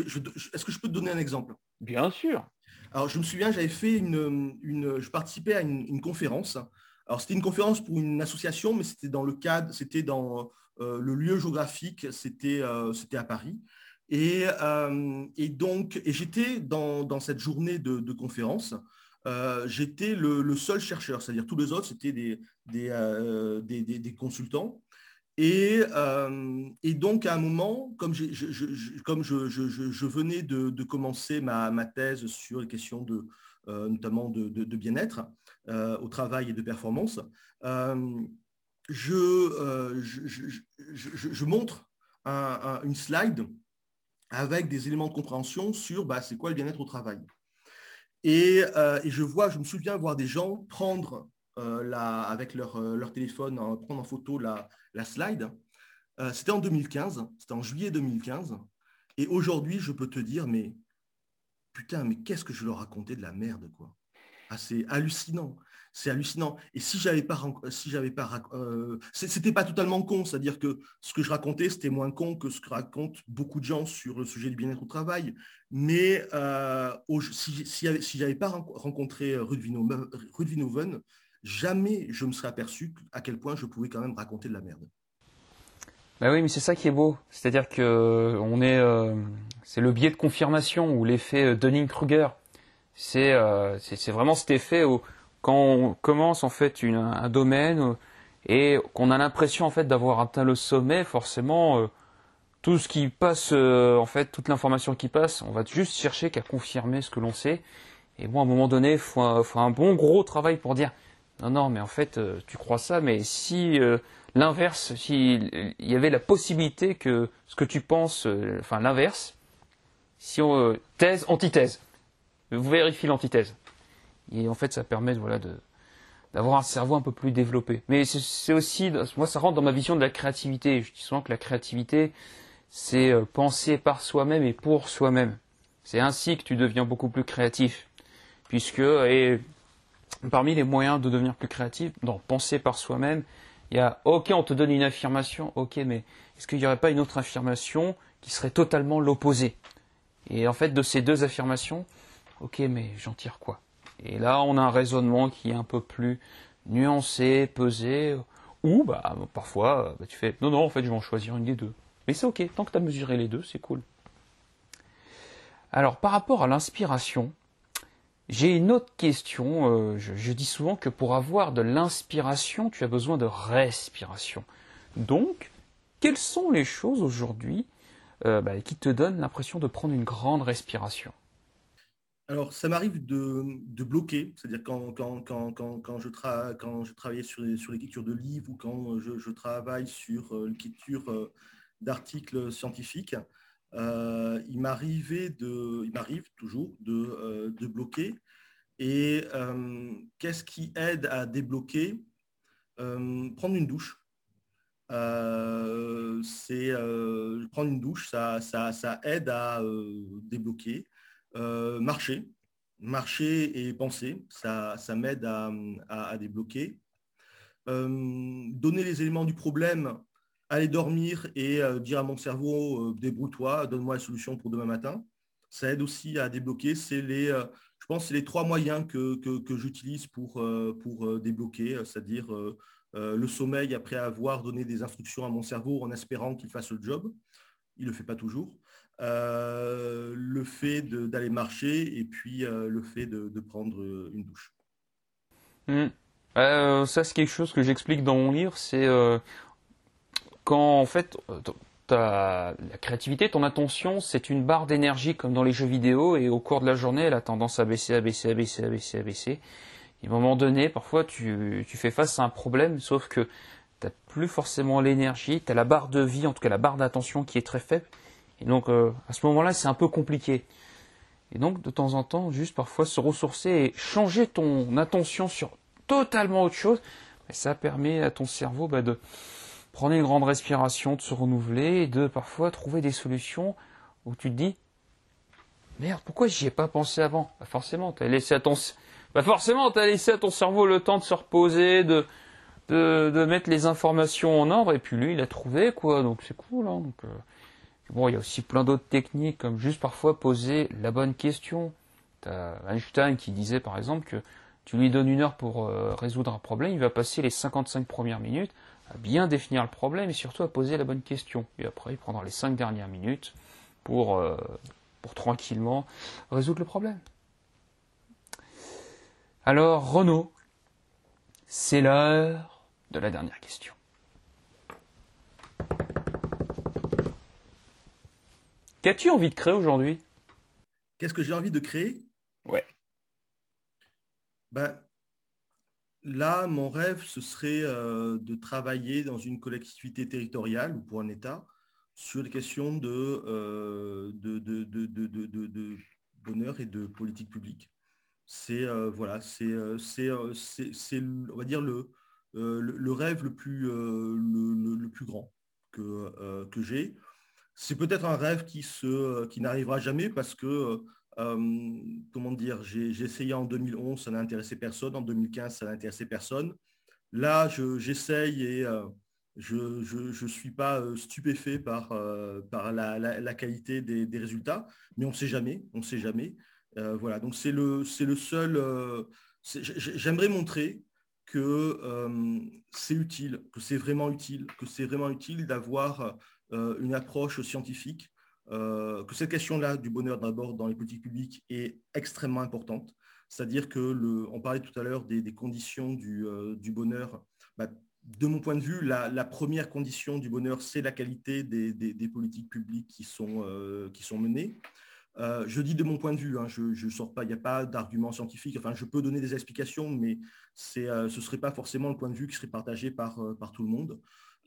Est-ce que je peux te donner un exemple? Bien sûr. Alors, je me souviens, j'avais fait une, je participais à une, conférence. Alors, c'était une conférence pour une association, mais c'était dans le cadre, c'était dans euh, le lieu géographique, c'était euh, à Paris. Et, et donc, et j'étais dans, dans, cette journée de, conférence euh, j'étais le, seul chercheur, c'est-à-dire tous les autres, c'était des, des, euh, consultants. Euh, et, donc, à un moment, comme, je, venais de, commencer ma, thèse sur les questions de, notamment de, bien-être au travail et de performance, je, montre une slide avec des éléments de compréhension sur bah, c'est quoi le bien-être au travail. Euh, et, je vois, je me souviens voir des gens prendre euh, avec leur, euh, leur téléphone, prendre en photo la, la slide. c'était en 2015, c'était en juillet 2015. Et aujourd'hui, je peux te dire, mais putain, mais qu'est-ce que je leur racontais de la merde, quoi. Ah, c'est hallucinant c'est hallucinant. Et si j'avais pas, si j'avais pas, euh, c'était pas totalement con, c'est-à-dire que ce que je racontais, c'était moins con que ce que racontent beaucoup de gens sur le sujet du bien-être au travail. Mais euh, si, si, si j'avais pas rencontré euh, Rudvinoven, jamais je me serais aperçu à quel point je pouvais quand même raconter de la merde. Bah oui, mais c'est ça qui est beau. C'est-à-dire que on est, c'est le biais de confirmation ou l'effet Dunning-Kruger. C'est, c'est vraiment cet effet où quand on commence en fait un domaine euh, et qu'on a l'impression en fait d'avoir atteint le sommet, forcément euh, tout ce qui passe, euh, en fait toute l'information qui passe, on va juste chercher qu'à confirmer ce que l'on sait. Et bon, à un moment donné, il faut, un bon gros travail pour dire non, non, mais en fait, tu crois ça, mais si l'inverse, s'il y avait la possibilité que ce que tu penses, enfin l'inverse, si on thèse, antithèse, vous vérifiez l'antithèse. Et en fait, ça permet voilà, d'avoir un cerveau un peu plus développé. Mais c'est aussi, moi, ça rentre dans ma vision de la créativité. Je dis souvent que la créativité, c'est euh, penser par soi-même et pour soi-même. C'est ainsi que tu deviens beaucoup plus créatif. Puisque, et parmi les moyens de devenir plus créatif, dans penser par soi-même, il y a, ok, on te donne une affirmation, ok, mais est-ce qu'il n'y aurait pas une autre affirmation qui serait totalement l'opposé? Et en fait, de ces deux affirmations, ok, mais j'en tire quoi? Et là, on a un raisonnement qui est un peu plus nuancé, pesé, ou bah, parfois, bah, tu fais non, non, en fait, je vais en choisir une des deux. Mais c'est ok, tant que tu as mesuré les deux, c'est cool. Alors, par rapport à l'inspiration, j'ai une autre question. Euh, je, dis souvent que pour avoir de l'inspiration, tu as besoin de respiration. Donc, quelles sont les choses aujourd'hui euh, bah, qui te donnent l'impression de prendre une grande respiration? Alors, ça m'arrive de, bloquer, c'est-à-dire quand, quand, je quand je travaillais sur, sur l'écriture de livres ou quand je, travaille sur euh, l'écriture d'articles scientifiques, euh, il m'arrivait de, il m'arrive toujours de, bloquer. Et qu'est-ce qui aide à débloquer? Prendre une douche. c'est prendre une douche, ça, ça, ça aide à débloquer. Euh, marcher, marcher et penser, ça, ça m'aide à, débloquer. Euh, donner les éléments du problème, aller dormir et euh, dire à mon cerveau, débrouille-toi, donne-moi la solution pour demain matin. Ça aide aussi à débloquer. C'est les, je pense, c'est les trois moyens que, que, j'utilise pour, pour débloquer, c'est-à-dire le sommeil après avoir donné des instructions à mon cerveau en espérant qu'il fasse le job. Il ne le fait pas toujours. Euh, le fait d'aller marcher et puis euh, le fait de, prendre une douche. Hmm. Euh, ça, c'est quelque chose que j'explique dans mon livre. C'est quand, en fait, la créativité, ton attention, c'est une barre d'énergie comme dans les jeux vidéo, et au cours de la journée, elle a tendance à baisser, à baisser, à baisser, à baisser, à baisser. Et à un moment donné, parfois, tu, fais face à un problème, sauf que tu n'as plus forcément l'énergie, tu as la barre de vie, en tout cas la barre d'attention qui est très faible. Et donc, euh, à ce moment-là, c'est un peu compliqué. Et donc, de temps en temps, juste parfois se ressourcer et changer ton attention sur totalement autre chose, ça permet à ton cerveau bah, de prendre une grande respiration, de se renouveler de parfois trouver des solutions où tu te dis Merde, pourquoi j'y ai pas pensé avant? Forcément, tu as laissé à ton forcément, as laissé à ton cerveau le temps de se reposer, de, de, mettre les informations en ordre, et puis lui, il a trouvé, quoi, donc c'est cool. Hein, donc, euh, Bon, il y a aussi plein d'autres techniques, comme juste parfois poser la bonne question. T'as Einstein qui disait par exemple que tu lui donnes une heure pour euh, résoudre un problème, il va passer les 55 premières minutes à bien définir le problème et surtout à poser la bonne question. Et après, il prendra les 5 dernières minutes pour, euh, pour tranquillement résoudre le problème. Alors, Renaud, c'est l'heure de la dernière question. Qu'as-tu envie de créer aujourd'hui? Qu'est-ce que j'ai envie de créer? Ouais. Ben, là, mon rêve, ce serait euh, de travailler dans une collectivité territoriale ou pour un État sur les questions de, euh, bonheur et de politique publique. C'est euh, voilà, c'est, on va dire le, rêve le plus, grand que, que j'ai. C'est peut-être un rêve qui, qui n'arrivera jamais parce que, euh, comment dire, j'ai, essayé en 2011, ça n'a intéressé personne, en 2015, ça n'a intéressé personne. Là, j'essaye et euh, je ne suis pas euh, stupéfait par, par la, qualité des, résultats, mais on ne sait jamais, on ne sait jamais. voilà, donc c'est le, le seul... j'aimerais montrer que c'est utile, que c'est vraiment utile, que c'est vraiment utile d'avoir une approche scientifique, euh, que cette question-là du bonheur d'abord dans les politiques publiques est extrêmement importante. C'est-à-dire que le, on parlait tout à l'heure des, conditions du, euh, bonheur. Bah, de mon point de vue, la, première condition du bonheur, c'est la qualité des, politiques publiques qui sont, qui sont menées. je dis de mon point de vue, hein, je ne sors pas, il n'y a pas d'argument scientifique. Enfin, je peux donner des explications, mais ce ne serait pas forcément le point de vue qui serait partagé par, par tout le monde.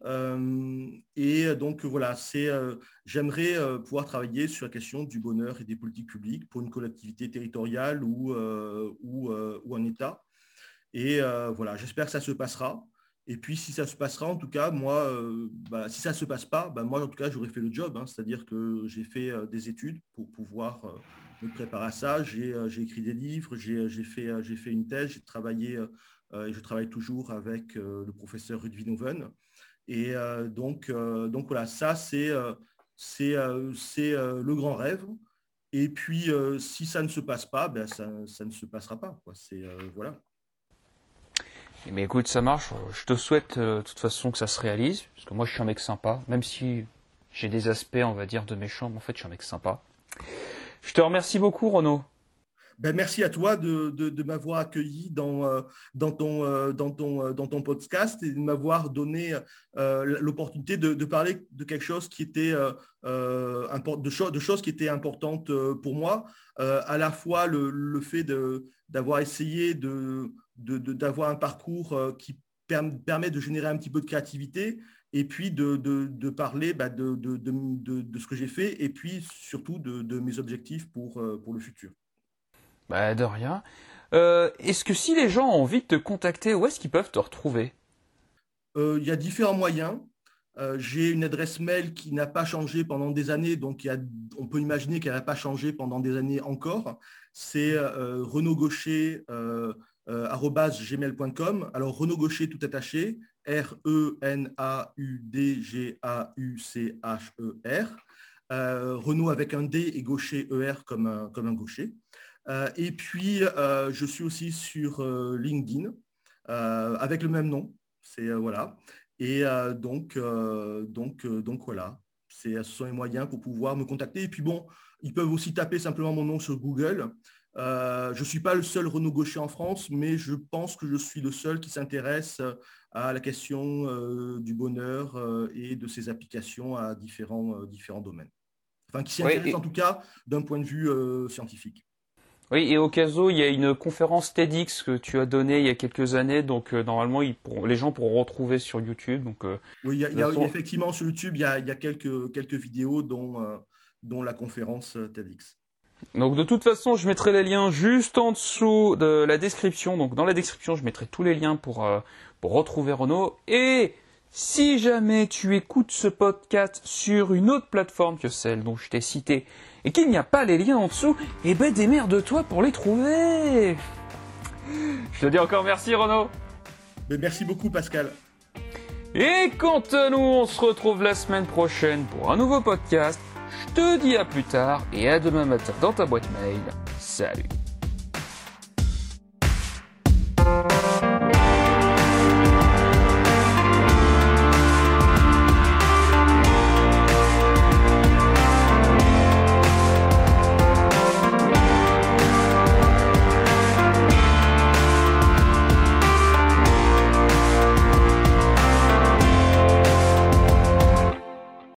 Euh, et donc voilà, c'est, euh, j'aimerais euh, pouvoir travailler sur la question du bonheur et des politiques publiques pour une collectivité territoriale ou, ou, ou un État. Et voilà, j'espère que ça se passera. Et puis si ça se passera, en tout cas, moi, bah, si ça ne se passe pas, bah, moi en tout cas, j'aurais fait le job. Hein. C'est-à-dire que j'ai fait des études pour pouvoir me préparer à ça. J'ai, écrit des livres, j'ai, fait, j'ai fait une thèse, j'ai travaillé et je travaille toujours avec le professeur Rudvinoven. Et euh, donc, euh, donc voilà, ça c'est euh, c'est le grand rêve. Et puis, si ça ne se passe pas, ben, ça, ça, ne se passera pas. C'est voilà. Mais écoute, ça marche. Je te souhaite de toute façon que ça se réalise, parce que moi je suis un mec sympa, même si j'ai des aspects, on va dire, de méchant, mais en fait je suis un mec sympa. Je te remercie beaucoup, Renaud. Ben, merci à toi de, m'avoir accueilli dans, euh, euh, euh, dans ton podcast et de m'avoir donné l'opportunité de, parler de quelque chose qui était de, choses qui étaient importantes pour moi. à la fois le, fait d'avoir essayé d'avoir un parcours qui permet de générer un petit peu de créativité et puis de, parler bah, de, ce que j'ai fait et puis surtout de, mes objectifs pour le futur. Bah, de rien. Euh, est-ce que si les gens ont envie de te contacter, où est-ce qu'ils peuvent te retrouver? Euh, Il y a différents moyens. Euh, j'ai une adresse mail qui n'a pas changé pendant des années, donc on peut imaginer qu'elle n'a pas changé pendant des années encore. C'est euh. Alors Renaud Gaucher tout attaché, R-E-N-A-U-D-G-A-U-C-H-E-R. Renaud avec un D et Gaucher ER comme comme un gaucher. Euh, et puis, euh, je suis aussi sur euh, LinkedIn avec le même nom. C'est voilà. Et donc, donc, donc voilà. Ce sont les moyens pour pouvoir me contacter. Et puis bon, ils peuvent aussi taper simplement mon nom sur Google. je ne suis pas le seul Renault gaucher en France, mais je pense que je suis le seul qui s'intéresse à la question du bonheur et de ses applications à différents, différents domaines. Enfin, qui s'y intéresse en tout cas d'un point de vue scientifique. Oui, et au cas où, il y a une conférence TEDx que tu as donnée il y a quelques années, donc euh, normalement, les gens pourront retrouver sur YouTube. Donc, euh, oui, il y a, effectivement sur YouTube, il y a, quelques, quelques vidéos dont, euh, dont la conférence TEDx. Donc de toute façon, je mettrai les liens juste en dessous de la description. Donc dans la description, je mettrai tous les liens pour, pour retrouver Renault. Et si jamais tu écoutes ce podcast sur une autre plateforme que celle dont je t'ai cité et qu'il n'y a pas les liens en dessous, eh ben démerde-toi pour les trouver Je te dis encore merci Renaud Merci beaucoup Pascal Et quant à nous, on se retrouve la semaine prochaine pour un nouveau podcast. Je te dis à plus tard et à demain matin dans ta boîte mail. Salut